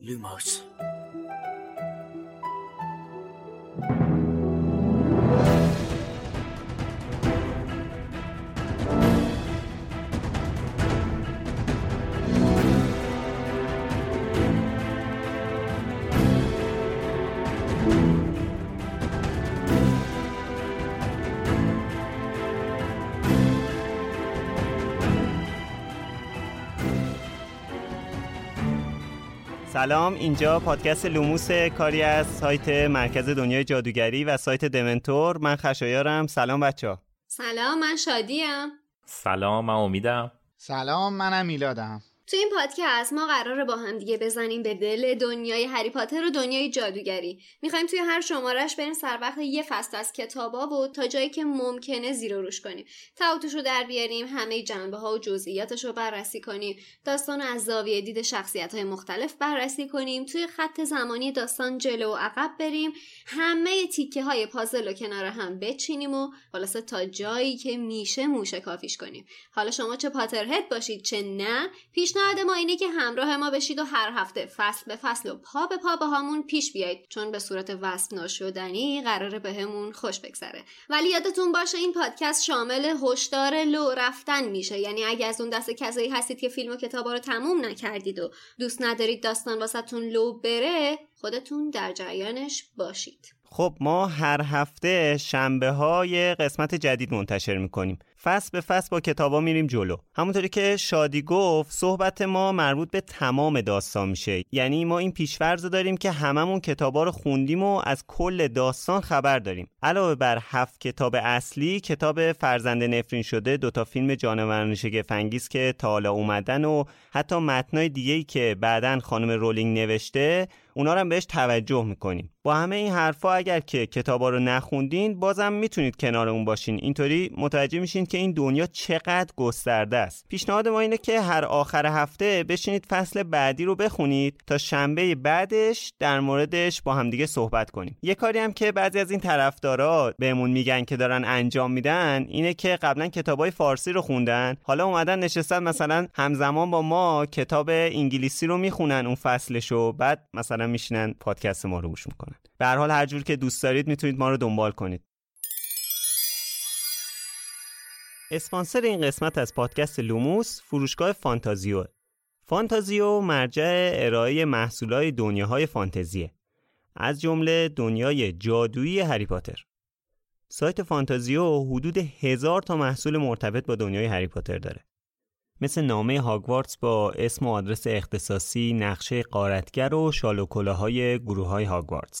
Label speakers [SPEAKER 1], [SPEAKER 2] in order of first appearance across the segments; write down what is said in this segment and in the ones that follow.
[SPEAKER 1] Lumos
[SPEAKER 2] سلام اینجا پادکست لوموس کاری از سایت مرکز دنیای جادوگری و سایت دمنتور. من خشایارم. سلام بچه ها
[SPEAKER 3] سلام من شادیم.
[SPEAKER 4] سلام من امیدم.
[SPEAKER 5] سلام منم میلادم.
[SPEAKER 3] تو این پادکست ما قراره با هم دیگه بزنیم به دل دنیای هری پاتر و دنیای جادوگری. می‌خوایم توی هر شمارش بریم سر وقت یه فصل از کتابا و تا جایی که ممکنه زیر روش کنیم. تعاطوش رو در بیاریم همه جنبه ها و جزئیاتش رو بررسی کنیم. داستان از زاویه دید شخصیت های مختلف بررسی کنیم. توی خط زمانی داستان جلو و عقب بریم. همه تیکه های پازل رو کنار هم بچینیم و خلاصه تا جایی که میشه موشه کافیش کنیم. حالا شما چه پاترهد باشید چه نه پیش پیشنهاد ما اینه که همراه ما بشید و هر هفته فصل به فصل و پا به پا با همون پیش بیایید. چون به صورت وصف ناشدنی قراره بهمون به خوش بگذره. ولی یادتون باشه این پادکست شامل هشدار لو رفتن میشه. یعنی اگه از اون دست کسایی هستید که فیلم و کتابا رو تموم نکردید و دوست ندارید داستان واسهتون لو بره خودتون در جریانش باشید.
[SPEAKER 2] خب ما هر هفته شنبه های قسمت جدید منتشر می‌کنیم. فصل به فصل با کتابا میریم جلو. همونطوری که شادی گفت صحبت ما مربوط به تمام داستان میشه. یعنی ما این پیشورز داریم که هممون کتابا رو خوندیم و از کل داستان خبر داریم. علاوه بر هفت کتاب اصلی کتاب فرزند نفرین شده دوتا فیلم جانوران شگفنگیز که تا حالا اومدن و حتی متنای دیگه ای که بعدا خانم رولینگ نوشته اونا رو هم بهش توجه می‌کنیم. با همه این حرفا اگر که کتابا رو نخوندین بازم می‌تونید کنار اون باشین. اینطوری متوجه میشین که این دنیا چقدر گسترده است. پیشنهاد ما اینه که هر آخر هفته بشینید فصل بعدی رو بخونید تا شنبه بعدش در موردش با همدیگه صحبت کنیم. یه کاری هم که بعضی از این طرفدارا بهمون میگن که دارن انجام میدن اینه که قبلا کتابای فارسی رو خوندن. حالا اومدن نشستن مثلا همزمان با ما کتاب انگلیسی رو می‌خونن اون فصلشو بعد مثلا میشینن پادکست ما رو گوش می‌کنن. به هر حال هر جور که دوست دارید می‌تونید ما رو دنبال کنید. اسپانسر این قسمت از پادکست لوموس فروشگاه فانتازیو. فانتازیو مرجع ارائه محصولات دنیاهای فانتزیه. از جمله دنیای جادویی هری پاتر. سایت فانتازیو حدود هزار تا محصول مرتبط با دنیای هری پاتر داره. مثل نامه هاگوارتس با اسم و آدرس اختصاصی، نقشه غارتگر و شال و گروه های هاگوارتس.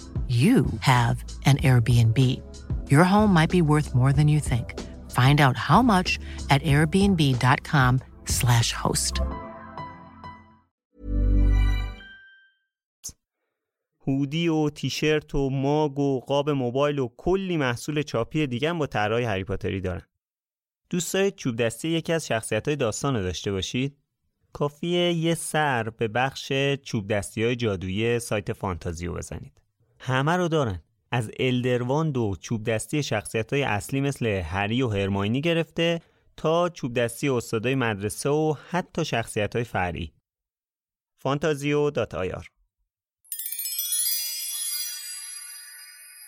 [SPEAKER 6] you have an Airbnb. Your home might be worth more than you think. Find out how much at airbnb.com/slash host.
[SPEAKER 2] هودی و تیشرت و ماگ و قاب موبایل و کلی محصول چاپی دیگه با طرحهای هری پاتری دارن. دوست دارید چوب دستی یکی از شخصیت های داستان داشته باشید؟ کافیه یه سر به بخش چوب دستی های جادویی سایت فانتازیو بزنید همه رو دارن. از Elder Wand و چوب دستی شخصیت های اصلی مثل هری و هرماینی گرفته تا چوب دستی استادای مدرسه و حتی شخصیت های فرعی. فانتازیو dot IR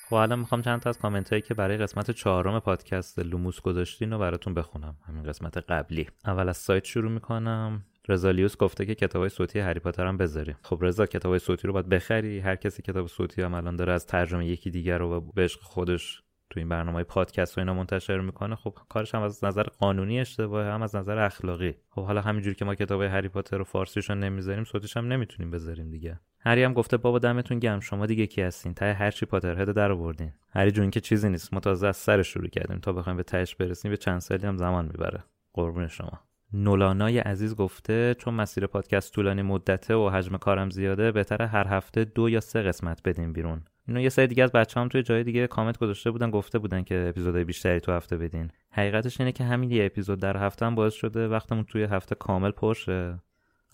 [SPEAKER 4] خب می‌خوام چند تا از کامنت هایی که برای قسمت چهارم پادکست لوموس گذاشتین رو براتون بخونم. همین قسمت قبلی. اول از سایت شروع می‌کنم. رزالیوس گفته که کتابای صوتی هری پاتر هم بذاریم خب رزا کتابای صوتی رو باید بخری. هر کسی کتاب صوتی هم الان داره از ترجمه یکی دیگر رو به عشق خودش تو این برنامه پادکست و اینا منتشر می‌کنه خب کارش هم از نظر قانونی اشتباهه هم از نظر اخلاقی. خب حالا همینجوری که ما کتاب هری پاتر رو فارسیشون نمی‌ذاریم صوتیش هم نمی‌تونیم بذاریم دیگه. هری هم گفته بابا دمتون گرم شما دیگه کی هستین؟ ته هر چی پاتر هد در آوردین. هری جون که چیزی نیست. ما تازه از سر شروع کردیم تا بخوایم به تهش برسیم به چند سالی هم زمان می‌بره. قربون شما. نولانای عزیز گفته چون مسیر پادکست طولانی مدته و حجم کارم زیاده بهتر هر هفته دو یا سه قسمت بدیم بیرون. اینو یه سری دیگه از بچه ها هم توی جای دیگه کامنت گذاشته بودن گفته بودن که اپیزودهای بیشتری تو هفته بدین. حقیقتش اینه که همین یه اپیزود در هفته هم باعث شده وقتمون توی هفته کامل پرشه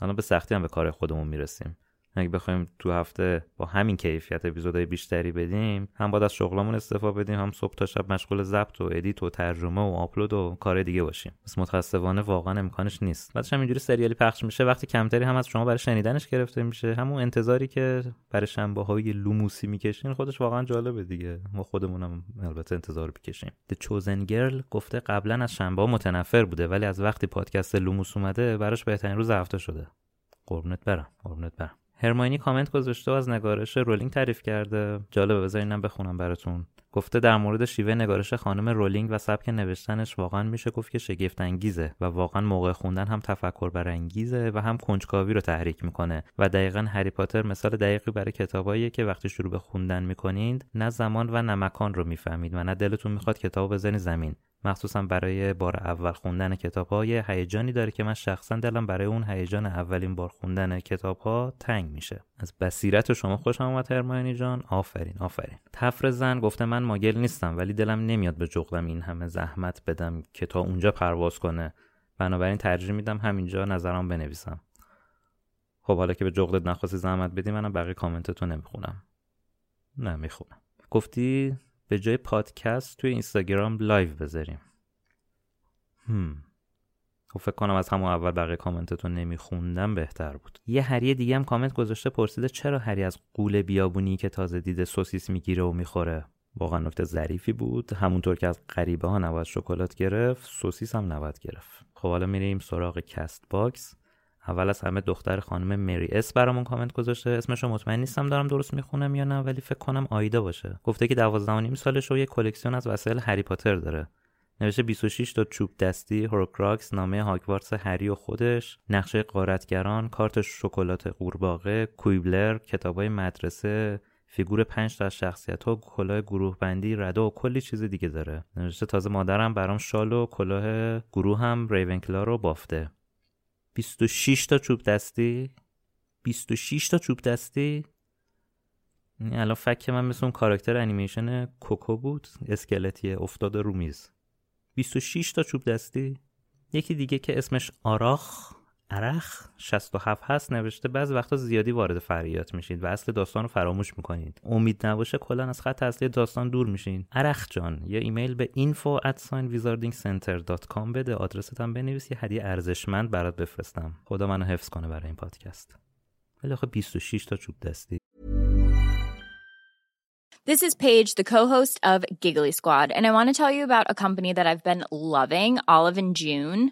[SPEAKER 4] الان به سختی هم به کار خودمون می‌رسیم. اگه بخوایم تو هفته با همین کیفیت اپیزودهای بیشتری بدیم هم باید از شغلمون استعفا بدیم هم صبح تا شب مشغول ضبط و edit و ترجمه و آپلود و کار دیگه باشیم. پس متاسفانه واقعا امکانش نیست. بعدش هم اینجوری سریالی پخش میشه. وقتی کمتری هم از شما برای شنیدنش گرفته میشه همون انتظاری که برای شنبه های لوموسی می‌کشین خودش واقعا جالبه دیگه. ما خودمونم البته انتظار بکشیم The Chosen Girl گفته قبلا از شنبه متنفر بوده ولی از وقتی پادکست لوموس اومده براش بهترین روز هفته شده. قربونت برم قربونت برم. هرماینی کامنت گذاشته و از نگارش رولینگ تعریف کرده. جالبه بذارینم بخونم براتون. گفته در مورد شیوه نگارش خانم رولینگ و سبک نوشتنش واقعا میشه گفت که شگفت انگیزه و واقعا موقع خوندن هم تفکر برانگیزه و هم کنجکاوی رو تحریک می‌کنه و دقیقا هری پاتر مثال دقیقی برای کتاباییه که وقتی شروع به خوندن می‌کنید نه زمان و نه مکان رو می‌فهمید و نه دلتون می‌خواد کتاب بزنی زمین. مخصوصا برای بار اول خوندن کتاب ها یه هیجانی داره که من شخصا دلم برای اون هیجان اولین بار خوندن کتاب ها تنگ میشه. از بصیرت شما خوشم اومد هرماینی جان. آفرین آفرین. تفر زن گفته من ماگل نیستم ولی دلم نمیاد به جغدم این همه زحمت بدم که تا اونجا پرواز کنه. بنابراین ترجیح میدم همینجا نظرم بنویسم. خب حالا که به جغدت نخواستی زحمت بدی منم بقیه کامنتتو نمی‌خونم. نه گفتی به جای پادکست توی اینستاگرام live بذاریم. هم. خب فکر کنم از همون اول بقیه کامنتتون نمیخوندم بهتر بود. یه هری دیگه هم کامنت گذاشته پرسیده چرا هری از غول بیابونی که تازه دیده سوسیس می‌گیره و می‌خوره؟ واقعا نکته ظریفی بود. همونطور که از غریبه ها نباید شکلات گرفت سوسیس هم نباید گرفت. خب حالا میریم سراغ Castbox اول از همه دختر خانم مری اس برامون کامنت گذاشته. اسمش رو مطمئن نیستم دارم درست می‌خونم یا نه ولی فکر کنم آیدا باشه. گفته که 12 نیم سالش و یه کلکسیون از وسایل هری پاتر داره. نوشته 26 تا چوب دستی هورکراکس نامه هاگوارتس هری و خودش نقشه غارتگران کارت شکلات قورباغه کویبلر کتابای مدرسه فیگور پنج تا از شخصیت ها کلاه گروه بندی ردا و کلی چیز دیگه داره. نوشته تازه مادرم برام شال و کلاه گروه هم ریونکلا رو بافته. 26 تا چوب دستی؟ 26 تا چوب دستی؟ الان فکر من مثل اون کاراکتر انیمیشن کوکو بود اسکلتی افتاد رو میز. 26 تا چوب دستی؟ یکی دیگه که اسمش آراخ. عرخ 67 هست نوشته بعض وقتا زیادی وارد فریات میشید و اصل داستان رو فراموش می‌کنید امید نباشه کلا از خط اصلی داستان دور میشین. عرخ جان یا ایمیل به info at wizardingcenter.com بده. آدرست هم بنویس یه هدیه ارزشمند برات بفرستم. خدا منو حفظ کنه برای این پادکست. ولی آخه 26 تا چوب دستی.
[SPEAKER 1] This is Paige, the co-host of Giggly Squad, and I want to tell you about a company that I've been loving, Olive and June.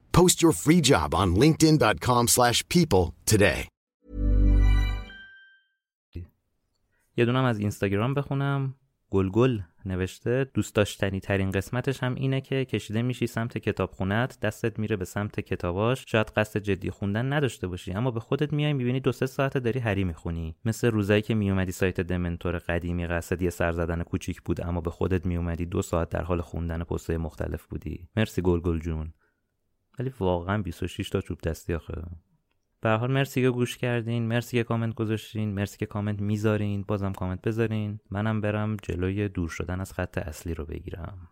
[SPEAKER 7] Post your free job on linkedin.com/people slash people today.
[SPEAKER 4] یه دونم از اینستاگرام بخونم. گلگل نوشته دوست داشتنی ترین قسمتش هم اینه که کشیده میشی سمت کتابخونت دستت میره به سمت کتاباش. شاید قصد جدی خوندن نداشته باشی اما به خودت میای می‌بینی دو سه ساعت داری هری می‌خونی. مثل روزایی که میومدی سایت دمنتور قدیمی قصد یه سر زدن کوچیک بود اما به خودت میومدی دو ساعت در حال خوندن پستهای مختلف بودی. مرسی گلگل جون. ولی واقعا 26 تا چوب دستی آخه. به هر حال مرسی که گوش کردین مرسی که کامنت گذاشتین مرسی که کامنت می‌ذارین بازم کامنت بذارین. منم برم جلوی دور شدن از خط اصلی رو بگیرم.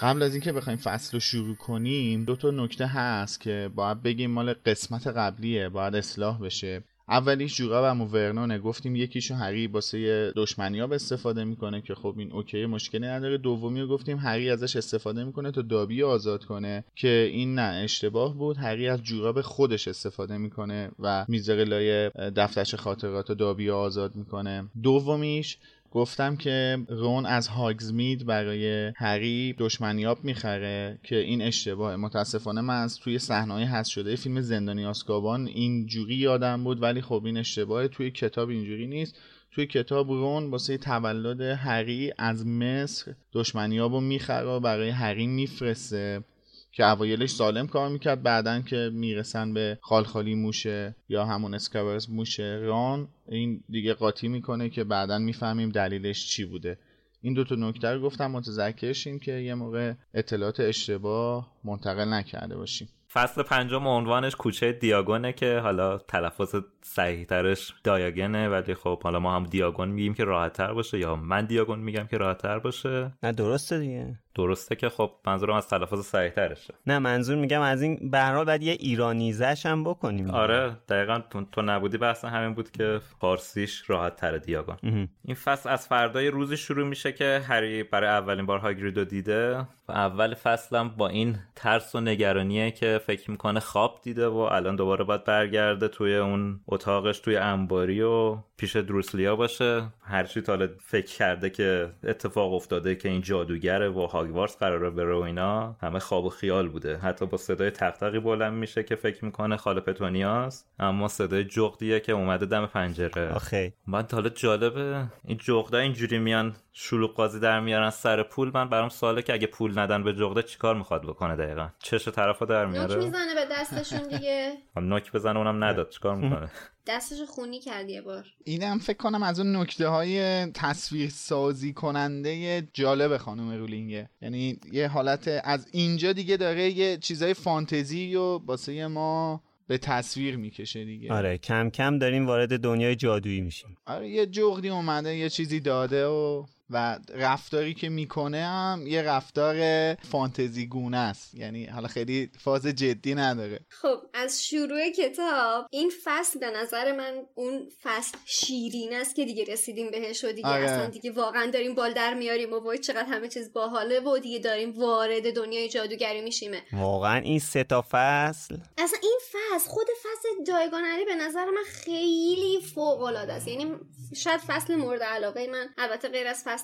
[SPEAKER 5] قبل از اینکه بخوایم فصل رو شروع کنیم دو تا نکته هست که باید بگیم مال قسمت قبلیه باید اصلاح بشه. اولیش جوراب ورنونه گفتیم یکیشو هری واسه دشمن یاب استفاده می‌کنه که خب این OK مشکلی نداره. دومی رو گفتیم هری ازش استفاده می‌کنه تا دابی آزاد کنه که این نه اشتباه بود. هری از جوراب خودش استفاده می‌کنه و می‌ذاره لای دفترچه خاطرات و دابی آزاد می‌کنه. دومیش گفتم که رون از هاگزمید برای هری دشمنیاب می‌خره که این اشتباهه متاسفانه من از توی صحنه‌های هست شده فیلم زندانی آسکابان این جوری یادم بود ولی خب این اشتباهه توی کتاب اینجوری نیست. توی کتاب رون واسه تولد هری از مصر دشمنیاب رو می‌خره برای هری میفرسته. که اوایلش سالم کار می‌کرد بعدا که می‌رسن به خالخالی موشه یا همون اسکابرز موشه. ران این دیگه قاطی می‌کنه که بعدا می‌فهمیم دلیلش چی بوده. این دوتا نکته رو گفتم متذکرشیم که یه موقع اطلاعات اشتباه منتقل نکرده باشیم.
[SPEAKER 4] فصل پنجم عنوانش کوچه دیاگونه که حالا تلفظ صحیح ترش دایاگنه ولی خب حالا ما هم دیاگون میگیم که راحت تر باشه یا من دیاگون میگم که راحت تر باشه؟
[SPEAKER 2] نه درسته دیگه.
[SPEAKER 4] درسته که خب منظورم از تلفظ صحیح ترشه
[SPEAKER 2] نه منظور میگم از این به هر حال بعد یه ایرانیزش هم بکنیم.
[SPEAKER 4] آره دقیقا تو, تو نبودی بحث همین بود که فارسیش راحت تر دیاگون این فصل از فردای روزی شروع میشه که هری برای اولین بار هاگریدو دیده. اول فصلم با این ترس و نگرانیه که فکر می‌کنه خواب دیده و الان دوباره باید برگرده توی اون اتاقش توی انباری و پیش دروسلیا باشه. هرچی تا فکر کرده که اتفاق افتاده که این جادوگره و هاگوارتس قراره بره و اینا همه خواب و خیال بوده. حتی با صدای تقتقی بلند میشه که فکر می‌کنه خاله پتونیاست اما صدای جغدیه که اومده دم پنجره.
[SPEAKER 2] آخه.
[SPEAKER 4] من حالا جالبه این جغدا اینجوری میان شلوغ قاضی در میارن سر پول من برام سواله که اگه پول ندن به جغده چیکار می‌خواد بکنه دقیقا؟ چش طرفو در میاره.
[SPEAKER 3] نوک می‌زنه به دستشون دیگه.
[SPEAKER 4] نوک بزنه اونم نداد. چیکار می‌کنه؟
[SPEAKER 3] دستش خونی کرد یه بار.
[SPEAKER 5] اینم فکر کنم از اون نکته های تصویر سازی کننده جالب خانم رولینگه یعنی یه حالت از اینجا دیگه داره یه چیزای فانتزی و واسه ما به تصویر می‌کشه دیگه.
[SPEAKER 2] آره کم کم داریم وارد دنیای جادویی میشیم.
[SPEAKER 5] آره یه جغدی اومده یه چیزی داده و و رفتاری که می‌کنه هم یه رفتار فانتزی گونه است. یعنی حالا خیلی فاز جدی نداره.
[SPEAKER 3] خب از شروع کتاب این فصل به نظر من اون فصل شیرین است که دیگه رسیدیم بهش و دیگه
[SPEAKER 5] آره.
[SPEAKER 3] اصلا دیگه واقعا داریم بال در میاریم و وای چقدر همه چیز باحاله و دیگه داریم وارد دنیای جادوگری میشیمه
[SPEAKER 2] واقعا این سه تا فصل؟
[SPEAKER 3] اصلا این فصل خود فصل دایگانری به نظر من خیلی فوق العاده است. یعنی شاید فصل مورد علاقه من البته غیر از فصل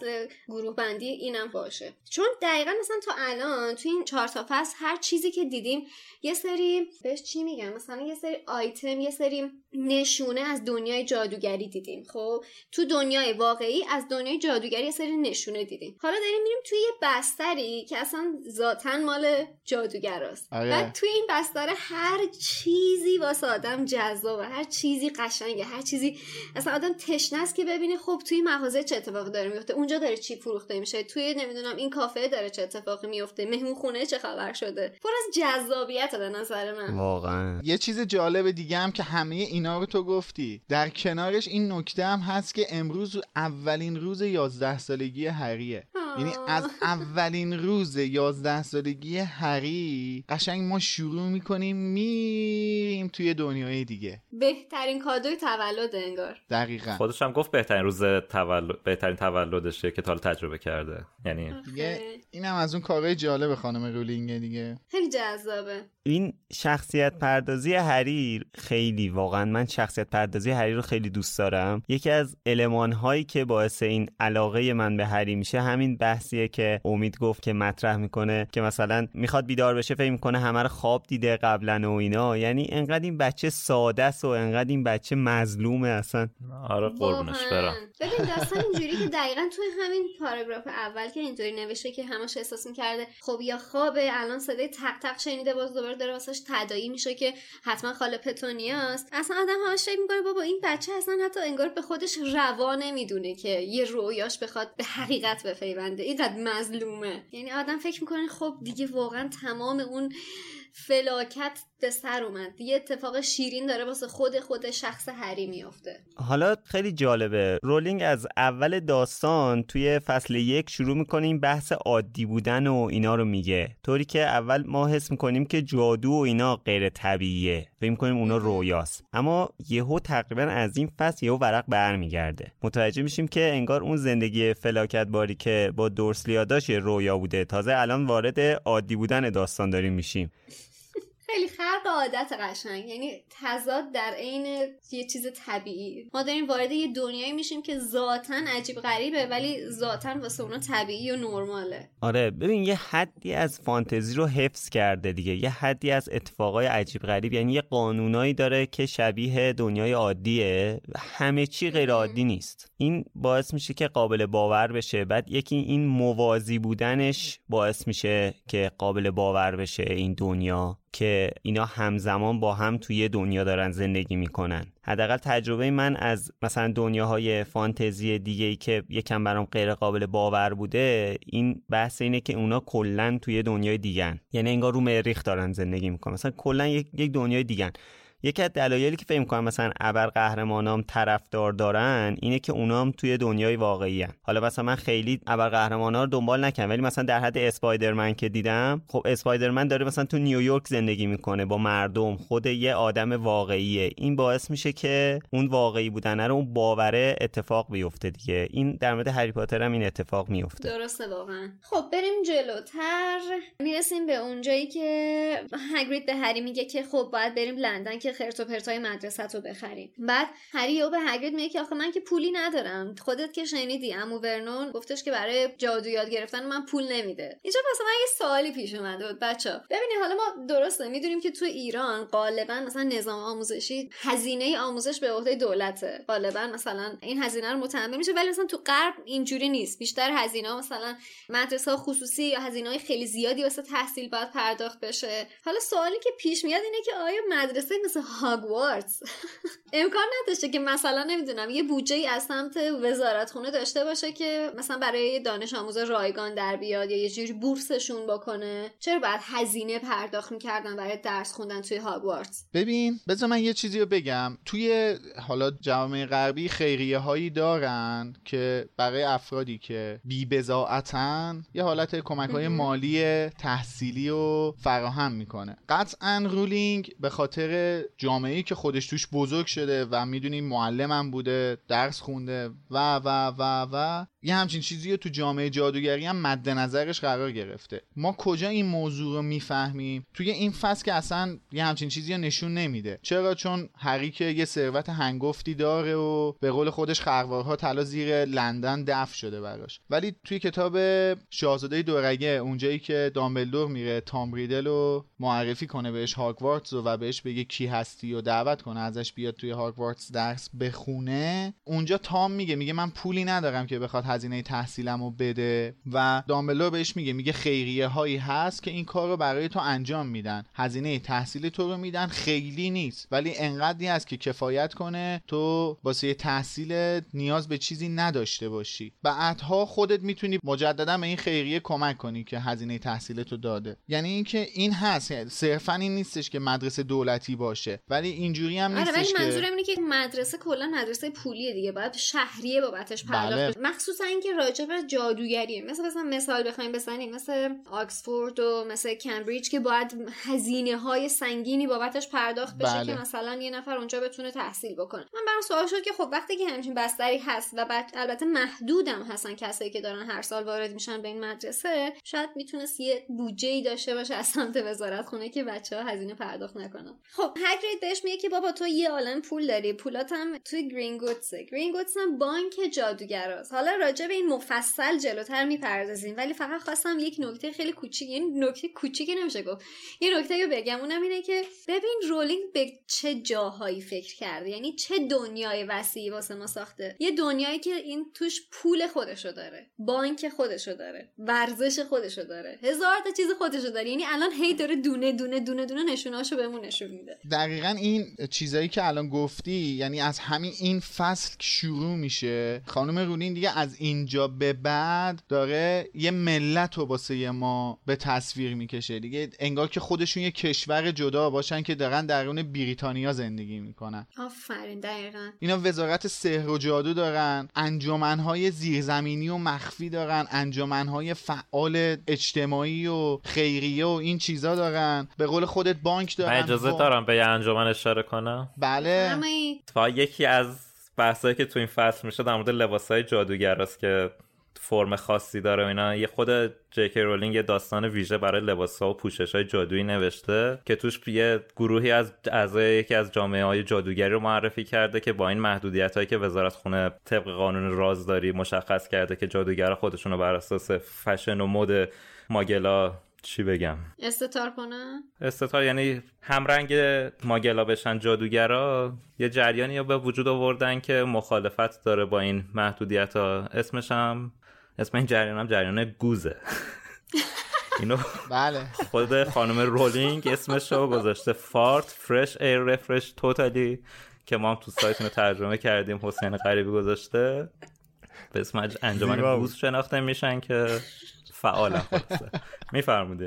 [SPEAKER 3] گروه بندی اینم باشه. چون دقیقا مثلا تا الان تو این چهار تا فصل هر چیزی که دیدیم یه سری بهش چی میگم مثلا یه سری آیتم یه سری نشونه از دنیای جادوگری دیدیم. خب تو دنیای واقعی از دنیای جادوگری یه سری نشونه دیدیم. حالا داریم میریم توی یه بستری که اصلا ذاتا مال جادوگراست.
[SPEAKER 5] آره.
[SPEAKER 3] بعد توی این بستر هر چیزی واسه آدم جذابه هر چیزی قشنگه هر چیزی اصلا آدم تشنه است که ببینه خب توی مغازه چه اتفاقی داره میفته اونجا داره چی فروخته میشه. توی نمی‌دونم این کافه داره چه اتفاقی میفته مهمون خونه چه خبر شده. پر از جذابیت به نظر من.
[SPEAKER 2] واقعا.
[SPEAKER 5] یه چیز جالب دیگه هم که همه اینا رو تو گفتی. در کنارش این نکته هم هست که امروز اولین روز 11 سالگی هریه یعنی از اولین روز یازده سالگی هری قشنگ ما شروع می‌کنیم میریم توی دنیای دیگه.
[SPEAKER 3] بهترین کادوی تولد انگار.
[SPEAKER 5] دقیقا.
[SPEAKER 4] خودش هم گفت بهترین روز تولد بهترین تولدشه که تا تجربه کرده. یعنی
[SPEAKER 5] دیگه اینم از اون کارهای جالب خانم رولینگ دیگه.
[SPEAKER 3] خیلی جذابه.
[SPEAKER 2] این شخصیت پردازی هری خیلی واقعا من شخصیت پردازی هری رو خیلی دوست دارم. یکی از علمان هایی که باعث این علاقه من به هری میشه همین بحثیه که امید گفت که مطرح می‌کنه که مثلا می‌خواد بیدار بشه فکر می‌کنه همه رو خواب دیده قبلا و اینا. یعنی انقدر این بچه ساده است و انقدر این بچه مظلومه اصلا.
[SPEAKER 4] آره قربونش برم
[SPEAKER 3] ببین داستان اینجوری که دقیقا توی همین پاراگراف اول که اینطوری نوشته که همش احساس می‌کرده خب یا خوابه الان صدای تق تق شنیده باز دوباره داره واسش تدایی میشه که حتما خاله پتونیاست. اصلا آدم همش فکر می‌کنه بابا این بچه اصلا حتی انگار به خودش روا نمی‌دونه که یه رویاش بخواد به حقیقت بپیونده. اینقدر مظلومه. یعنی آدم فکر می‌کنه خب دیگه واقعا تمام اون فلاکت به سر اومد. یه اتفاق شیرین داره واسه خود خود شخص هری میفته
[SPEAKER 2] حالا خیلی جالبه. رولینگ از اول داستان توی فصل یک شروع می‌کنه این بحث عادی بودن و اینا رو میگه. طوری که اول ما حس می‌کنیم که جادو و اینا غیر طبیعیه. فکر می‌کنیم اونا رویاست. اما یهو تقریبا از این فصل یهو ورق برمیگرده. متوجه میشیم که انگار اون زندگی فلاکت باری که با دورسلیا داشت رویا بوده. تازه الان وارد عادی بودن داستان داریم میشیم.
[SPEAKER 3] خیلی خرق عادت قشنگ. یعنی تضاد در عین یه چیز طبیعی. ما داریم وارد یه دنیایی میشیم که ذاتا عجیب غریبه ولی ذاتا واسه اونا طبیعی و نرماله.
[SPEAKER 2] آره ببین یه حدی از فانتزی رو حفظ کرده دیگه. یه حدی از اتفاقای عجیب غریب یعنی یه قانونایی داره که شبیه دنیای عادیه. همه چی غیر عادی نیست. این باعث میشه که قابل باور بشه. بعد یکی این موازی بودنش باعث میشه که قابل باور بشه این دنیا. که اینا همزمان با هم توی دنیا دارن زندگی می‌کنن. حداقل تجربه من از مثلا دنیاهای فانتزی دیگه ای که یکم برام غیر قابل باور بوده این بحث اینه که اونا کلا توی دنیای دیگن یعنی انگار رو مریخ دارن زندگی می‌کنن. مثلا کلا یک, دنیای دیگن یکی از دلایلی که فکر می‌کنم مثلا ابر قهرمانام طرفدار دارن اینه که اونا هم توی دنیای واقعی هن. حالا مثلا من خیلی ابر قهرمانا رو دنبال نکنم ولی مثلا در حد اسپایدرمن که دیدم خب اسپایدرمن داره مثلا تو نیویورک زندگی می‌کنه با مردم خود یه آدم واقعیه. این باعث میشه که اون واقعی بودن رو اون باوره اتفاق بیفته دیگه. این در مورد هری پاتر هم این اتفاق میفته
[SPEAKER 3] درسته واقعا. خب بریم جلوتر. می‌رسیم به اونجایی که هگرید به هری میگه که خب باید بریم لندن که خرت و پرتای مدرسه رو بخریم. بعد هری او به هگرید میگه که آخه من که پولی ندارم. خودت که شنیدی امو ورنون گفتش که برای جادو یاد گرفتن من پول نمیده. اینجا واسه من یه سوالی پیش اومده بود بچا ببینید حالا ما درسته می‌دونیم که تو ایران غالبا مثلا نظام آموزشی هزینه آموزش به عهده دولته. غالبا مثلا این هزینه رو متحمل میشه ولی مثلا تو غرب اینجوری نیست. بیشتر هزینه مثلا مدرسه خصوصی یا هزینه خیلی زیادی واسه تحصیل باید پرداخت بشه. حالا سوالی که پیش میاد اینه که آیا مدرسه مثل هاگوارتس امکان نداشته که مثلا نمی‌دونم یه بودجه ای از سمت وزارت خونه داشته باشه که مثلا برای دانش آموز رایگان در بیاد یا یه جوری بورسشون بکنه. چرا باید هزینه پرداخت می‌کردن برای درس خوندن توی هاگوارتس
[SPEAKER 5] ببین بذار من یه چیزی رو بگم. توی حالا جامعه غربی خیریه هایی دارن که برای افرادی که بی یه حالت کمک های مالی تحصیلی رو فراهم می‌کنه. قطعا رولینگ به خاطر جامعه که خودش توش بزرگ شده و می‌دونیم معلمم بوده درس خونده و و و و یه همچین چیزی رو تو جامعه جادوگری هم مد نظرش قرار گرفته. ما کجا این موضوع رو می‌فهمیم؟ توی این فصل که اصلا یه همچین چیزی رو نشون نمیده. چرا؟ چون هری که یه ثروت هنگفتی داره و به قول خودش خروارها طلا زیر لندن دفن شده براش. ولی توی کتاب شاهزاده دورگه اونجایی که دامبلدور میره تام ریدل رو معرفی کنه بهش هاگوارتس و بهش بگه کی هستی و دعوت کنه ازش بیاد توی هاگوارتس درس بخونه اونجا تام میگه میگه من پولی ندارم که بخواد هزینه تحصیلم رو بده و دامبلور بهش میگه میگه خیریه هایی هست که این کار رو برای تو انجام میدن هزینه تحصیل تو رو میدن خیلی نیست. ولی انقدری هست که کفایت کنه تو واسه تحصیل نیاز به چیزی نداشته باشی. بعدها خودت می‌تونی مجددا به این خیریه کمک کنی که هزینه تحصیل تو داده. یعنی اینکه این هست صرفا این نیستش که مدرسه دولتی باشه. باشه. ولی اینجوری هم نیستش
[SPEAKER 3] آره ولی منظورم اینه که مدرسه کلا مدرسه پولیه دیگه باید شهریه بابتش پرداخت
[SPEAKER 5] بله.
[SPEAKER 3] مخصوصا اینکه راجع به جادوگریه. مثل مثلا مثال بخوایم بزنیم مثل آکسفورد و مثل کمبریج که باید هزینه های سنگینی بابتش پرداخت بشه
[SPEAKER 5] بله.
[SPEAKER 3] که مثلا یه نفر اونجا بتونه تحصیل بکنه. من برام سوال شد که خب وقتی که همچین بستری هست و بعد البته محدودم هستن کسایی که دارن هر سال وارد میشن به این مدرسه شاید می‌تونست یه بودجه ای داشته باشه از سمت وزارت خونه که بچه ها هزینه پرداخت نکنن. خب هگرید بهش میگه که بابا تو یه عالم پول داری. پولات هم توی گرینگوتسه گرینگوتس هم بانک جادوگراست. حالا راجع به این مفصل جلوتر می‌پردازیم ولی فقط خواستم یک نکته خیلی کوچیک یعنی نکته کوچیکی نمیشه گفت. یه نکته رو بگم. اونم اینه که ببین رولینگ به چه جاهایی فکر کرده. یعنی چه دنیای وسیعی واسه ما ساخته. یه دنیایی که این توش پول خودشو داره بانک خودشو داره ورزش خودشو داره هزار تا چیز خودشو داره. یعنی الان هی داره دونه دونه دونه دونه نشوناشو بهمون نشون میده.
[SPEAKER 5] دقیقا این چیزایی که الان گفتی یعنی از همین این فصل شروع میشه. خانم رولین دیگه از اینجا به بعد داره یه ملت رو واسه ما به تصویر می‌کشه. دیگه انگار که خودشون یه کشور جدا باشن که دارن درون بریتانیا زندگی می‌کنن.
[SPEAKER 3] آفرین دقیقا.
[SPEAKER 5] اینا وزارت سحر و جادو دارن انجمنهای زیرزمینی و مخفی دارن انجمنهای فعال اجتماعی و خیریه و این چیزا دارن. به قول خودت بانک
[SPEAKER 4] من
[SPEAKER 5] دارن
[SPEAKER 4] اجازه دارم به یه انجمن اشاره کنم
[SPEAKER 5] بله.
[SPEAKER 4] اتفاقا یکی از بحثایی که تو این فصل میشه در مورد لباسهای جادوگر است که فرم خاصی داره و اینا یه خود جیکی رولینگ یه داستان ویژه برای لباس ها و پوشش های جادویی نوشته که توش یه گروهی از اعضای یکی از جامعه های جادوگری رو معرفی کرده که با این محدودیت هایی که وزارت خونه طبق قانون رازداری مشخص کرده که جادوگر خودشون رو بر اساس فشن و مد ماگلا چی بگم؟
[SPEAKER 3] استتار کنه؟
[SPEAKER 4] استتار یعنی همرنگ ماگلا بشن جادوگرا یه جریانی رو به وجود آوردن که مخالفت داره با این محدودیت ها اسمش هم اسم این جریان هم جریان گوزه. اینو
[SPEAKER 5] بله.
[SPEAKER 4] خود خانم رولینگ اسمش رو گذاشته. FART Fresh Air Refreshes Totally که ما هم تو سایت اینو ترجمه کردیم حسین غریبی گذاشته. به اسم انجمن. گوز شناخته میشن که فعالن خلاصه. میفرمودی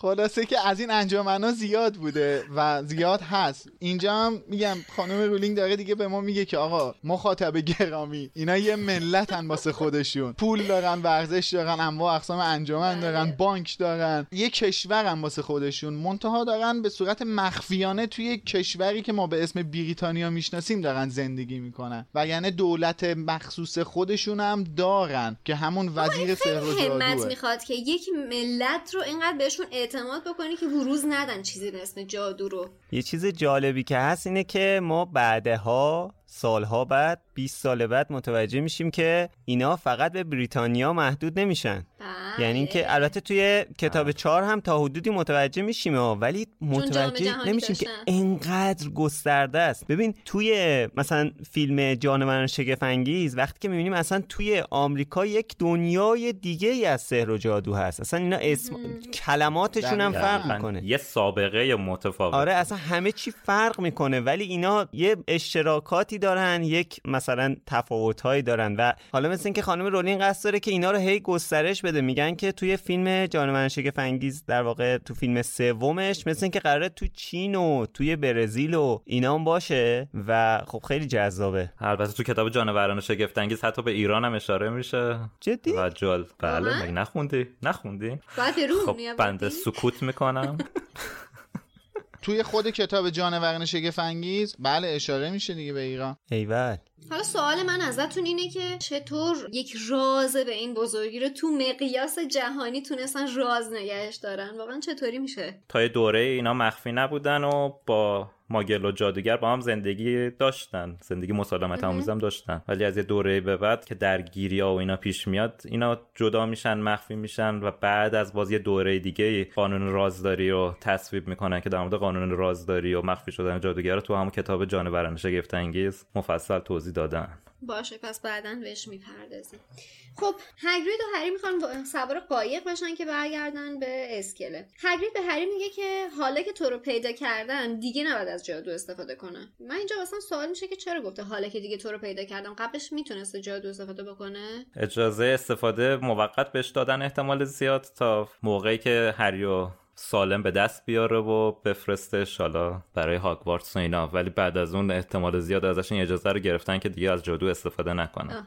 [SPEAKER 5] خلاصه که از این انجمن زیاد بوده و زیاد هست. اینجا هم میگم خانم رولینگ داره دیگه به ما میگه که آقا مخاطب گرامی اینا یه ملتن واسه خودشون. پول دارن ورزش دارن انواع اقسام انجمن دارن بانک دارن. یه کشورن واسه خودشون. منتها دارن به صورت مخفیانه توی کشوری که ما به اسم بریتانیا می‌شناسیم دارن زندگی می‌کنن. و یعنی دولت مخصوص خودشون هم دارن که همون وزیر سحر و
[SPEAKER 3] می‌خواد که یک ملت رو اینقدر بهشون اعتماد بکنی که بروز ندن چیزی به اسم جادو رو.
[SPEAKER 2] یه چیز جالبی که هست اینه که ما بعدها سالها بعد 20 سال بعد متوجه میشیم که اینا فقط به بریتانیا محدود نمیشن.
[SPEAKER 3] بله.
[SPEAKER 2] یعنی اینکه البته توی کتاب چهار هم تا حدودی متوجه میشیم ها، ولی متوجه نمیشیم که
[SPEAKER 3] داشتن.
[SPEAKER 2] انقدر گسترده است. ببین توی مثلا فیلم جانوران شگفت انگیز وقتی که می‌بینیم اصلا توی آمریکا یک دنیای دیگه ای از سحر و جادو هست. اصلا اینا اسم کلماتشون هم. فرق می‌کنه.
[SPEAKER 4] یه سابقه متفاوت.
[SPEAKER 2] آره اصلا همه چی فرق می‌کنه ولی اینا یه اشتراکاتی دارن یک مثلا تفاوتهایی دارن و حالا مثل اینکه خانم رولینگ قصد داره که اینا رو هی گسترش بده. میگن که توی فیلم جانوران شگفت انگیز در واقع تو فیلم سومش مثل اینکه قراره تو چین و توی برزیل و اینا هم باشه و خب خیلی جذابه.
[SPEAKER 4] البته تو کتاب جانوران شگفت انگیز حتی به ایران هم اشاره میشه.
[SPEAKER 2] جدی؟
[SPEAKER 4] و جال. بله؟ مگه نخوندی؟ نخوندی؟
[SPEAKER 3] به روح
[SPEAKER 4] خب؟ بنده سکوت می‌کنم.
[SPEAKER 5] توی خود کتاب جانوران شگفت انگیز؟ بله اشاره میشه دیگه به ایران.
[SPEAKER 2] ایول.
[SPEAKER 3] حالا سوال من ازتون اینه که چطور یک راز به این بزرگی رو تو مقیاس جهانی تونستن راز نگهش دارن؟ واقعا چطوری میشه؟
[SPEAKER 4] تا یه دوره اینا مخفی نبودن و با ماگل و جادوگر با هم زندگی داشتن. زندگی مسالمت آموز هم داشتن. ولی از یه دوره به بعد که درگیری ها و اینا پیش میاد اینا جدا میشن مخفی میشن و بعد از باز یه دوره دیگه قانون رازداری رو تصویب می‌کنن که در مورد قانون رازداری و مخفی شدن جادوگر رو تو همون کتاب جانوران شگفت انگیز مفصل توضیح دادن.
[SPEAKER 3] باشه پس بعدا بهش می‌پردازیم. خب هگرید و هری می‌خوان سوار قایق بشن که برگردن به اسکله. هگرید به هری میگه که حالا که تو رو پیدا کردن دیگه نباید از جادو استفاده کنن. من اینجا واسم سوال میشه که چرا گفته حالا که دیگه تو رو پیدا کردم قبلش می‌تونسته جادو استفاده بکنه؟
[SPEAKER 4] اجازه استفاده موقت بهش دادن احتمال زیاد تا موقعی که هری و سالم به دست بیاره و بفرستش حالا برای هاگوارتس و اینا. ولی بعد از اون احتمال زیاد ازش این اجازه رو گرفتن که دیگه از جادو استفاده نکنه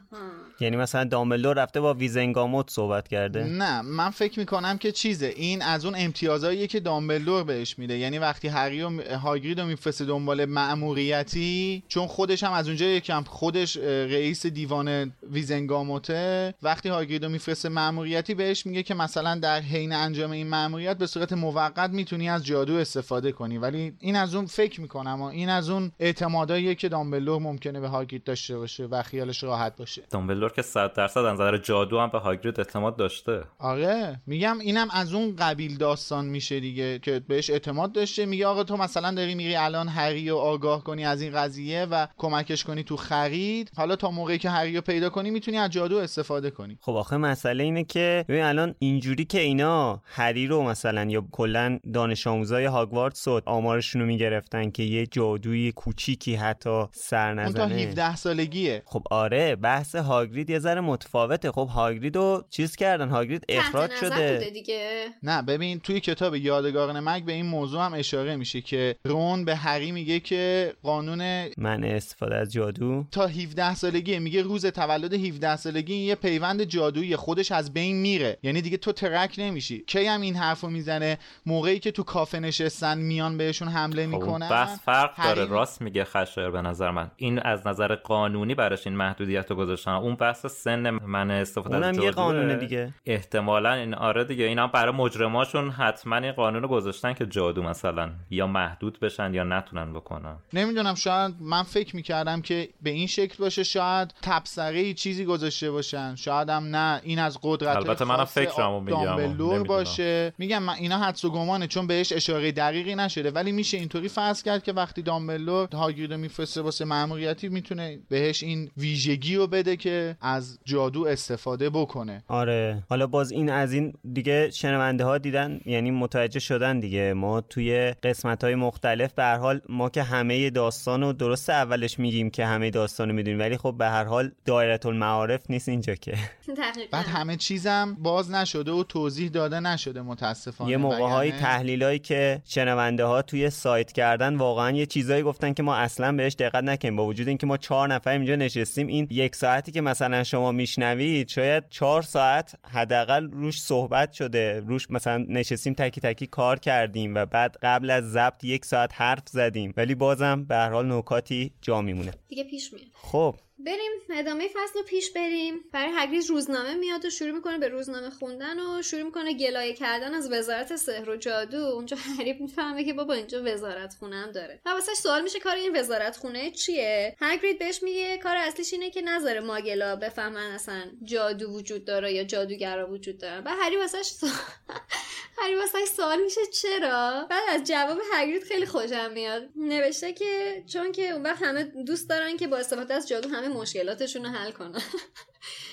[SPEAKER 2] یعنی مثلا دامبلدور رفته با ویزنگاموت صحبت کرده؟
[SPEAKER 5] نه من فکر می‌کنم که چیزه. این از اون امتیازهاییه که دامبلدور بهش میده. یعنی وقتی هری و هاگرید رو میفرسته دنبال مأموریتی چون خودش هم از اونجا یکم خودش رئیس دیوان ویزنگاموته وقتی هاگرید رو میفرسته مأموریتی بهش میگه که مثلا در حین انجام این مأموریت به صورت موقت می‌تونی از جادو استفاده کنی. ولی این از اون فکر می‌کنم و این از اون اعتماداییه که دامبلدور ممکنه به هاگرید داشته باشه و خیالش راحت باشه.
[SPEAKER 4] دامبلدور که 100 درصد از نظر جادو هم به هاگرید اعتماد داشته.
[SPEAKER 5] آره میگم اینم از اون قبیل داستان میشه دیگه که بهش اعتماد داشته. میگه آقا تو مثلا داری میری الان هری رو آگاه کنی از این قضیه و کمکش کنی تو خرید. حالا تا موقعی که هری رو پیدا کنی می‌تونی از جادو استفاده کنی.
[SPEAKER 2] خب آخه مسئله اینه که ببین الان اینجوری که اینا هری رو مثلا یا کلا دانش آموزای هاگوارتس و آمارشون رو می‌گرفتن که یه جادوی کوچیکی حتی سر نزنه
[SPEAKER 5] اون تا 17 سالگیه.
[SPEAKER 2] خب آره بحث هاگرید یه ذره متفاوته. خب هاگرید رو چیز کردن هاگرید اخراج شده.
[SPEAKER 3] دیگه.
[SPEAKER 5] نه ببین توی کتاب یادگاران مگ به این موضوع هم اشاره میشه که رون به هری میگه که قانون
[SPEAKER 2] من استفاده از جادو.
[SPEAKER 5] تا 17 سالگی میگه روز تولد 17 سالگی یه پیوند جادویی. خودش از بین میره. یعنی دیگه تو ترک نمیشی. کی هم این حرفو می‌زنه؟ موقعی که تو کافه نشستن میان بهشون حمله
[SPEAKER 4] خب
[SPEAKER 5] می‌کنن.
[SPEAKER 4] بس فرق داره. راست میگه خشایر به نظر من. این از نظر قانونی براش این محدودیت رو گذاشتن. اون بحث سن من استفاده
[SPEAKER 2] اونم
[SPEAKER 4] از
[SPEAKER 2] یه قانونه دیگه.
[SPEAKER 4] احتمالا این آره دیگه اینا برای مجرماشون حتما این قانون رو گذاشتن که جادو مثلا یا محدود بشن یا نتونن بکنن.
[SPEAKER 5] نمی‌دونم شاید من فکر می‌کردم که به این شکل باشه شاید تبصره چیزی گذاشته باشن. شاید هم نه این از قدرت
[SPEAKER 4] البته منم فکرمو میگم
[SPEAKER 5] باشه. میگم من اینا حدس و گمانه چون بهش اشاره دقیقی نشده. ولی میشه اینطوری فرض کرد که وقتی دامبلدور هاگرید رو میفرسته واسه ماموریتی می‌تونه بهش این ویژگی رو بده که از جادو استفاده بکنه.
[SPEAKER 2] آره. حالا باز این از این دیگه شنونده ها دیدن یعنی متوجه شدن دیگه. ما توی قسمت های مختلف به هر حال ما که همه داستان رو درست اولش میگیم که همه داستان رو می‌دونیم ولی خب به هر حال دایره المعارف نیست اینجا که.
[SPEAKER 5] بعد همه چیزم باز نشده و توضیح داده نشده متاسفانه.
[SPEAKER 2] یه موقع های تحلیلایی که شنونده ها توی سایت کردن واقعا یه چیزایی گفتن که ما اصلا بهش دقت نکنیم با وجود اینکه ما چهار نفر اینجا نشستیم این یک ساعتی که مثلا شما میشنوید شاید چهار ساعت حداقل روش صحبت شده. روش مثلا نشستیم تکی تکی کار کردیم و بعد قبل از ضبط یک ساعت حرف زدیم. ولی بازم به هر حال نکاتی جا میمونه.
[SPEAKER 3] دیگه پیش میاد.
[SPEAKER 2] خب.
[SPEAKER 3] بریم ادامه فصل رو پیش بریم. برای هگریز روزنامه میاد و شروع می‌کنه به روزنامه خوندن و شروع می‌کنه گلایه کردن از وزارت سحر و جادو. اونجا هری می‌فهمه که بابا اینجا وزارت خونه هم داره. و واسش سوال میشه کار این وزارت خونه چیه؟ هگرید بهش میگه کار اصلیش اینه که نظر ماگلا بفهمن اصلا جادو وجود داره یا جادوگرا وجود دارن. و هری سوال... هری واسش سوال میشه چرا؟ بعد از جواب هگرید خیلی خوشم میاد. نوشته که چون که اون وقت همه دوست دارن که با استفاده از جادو همه مشکلاتشون رو حل کنن.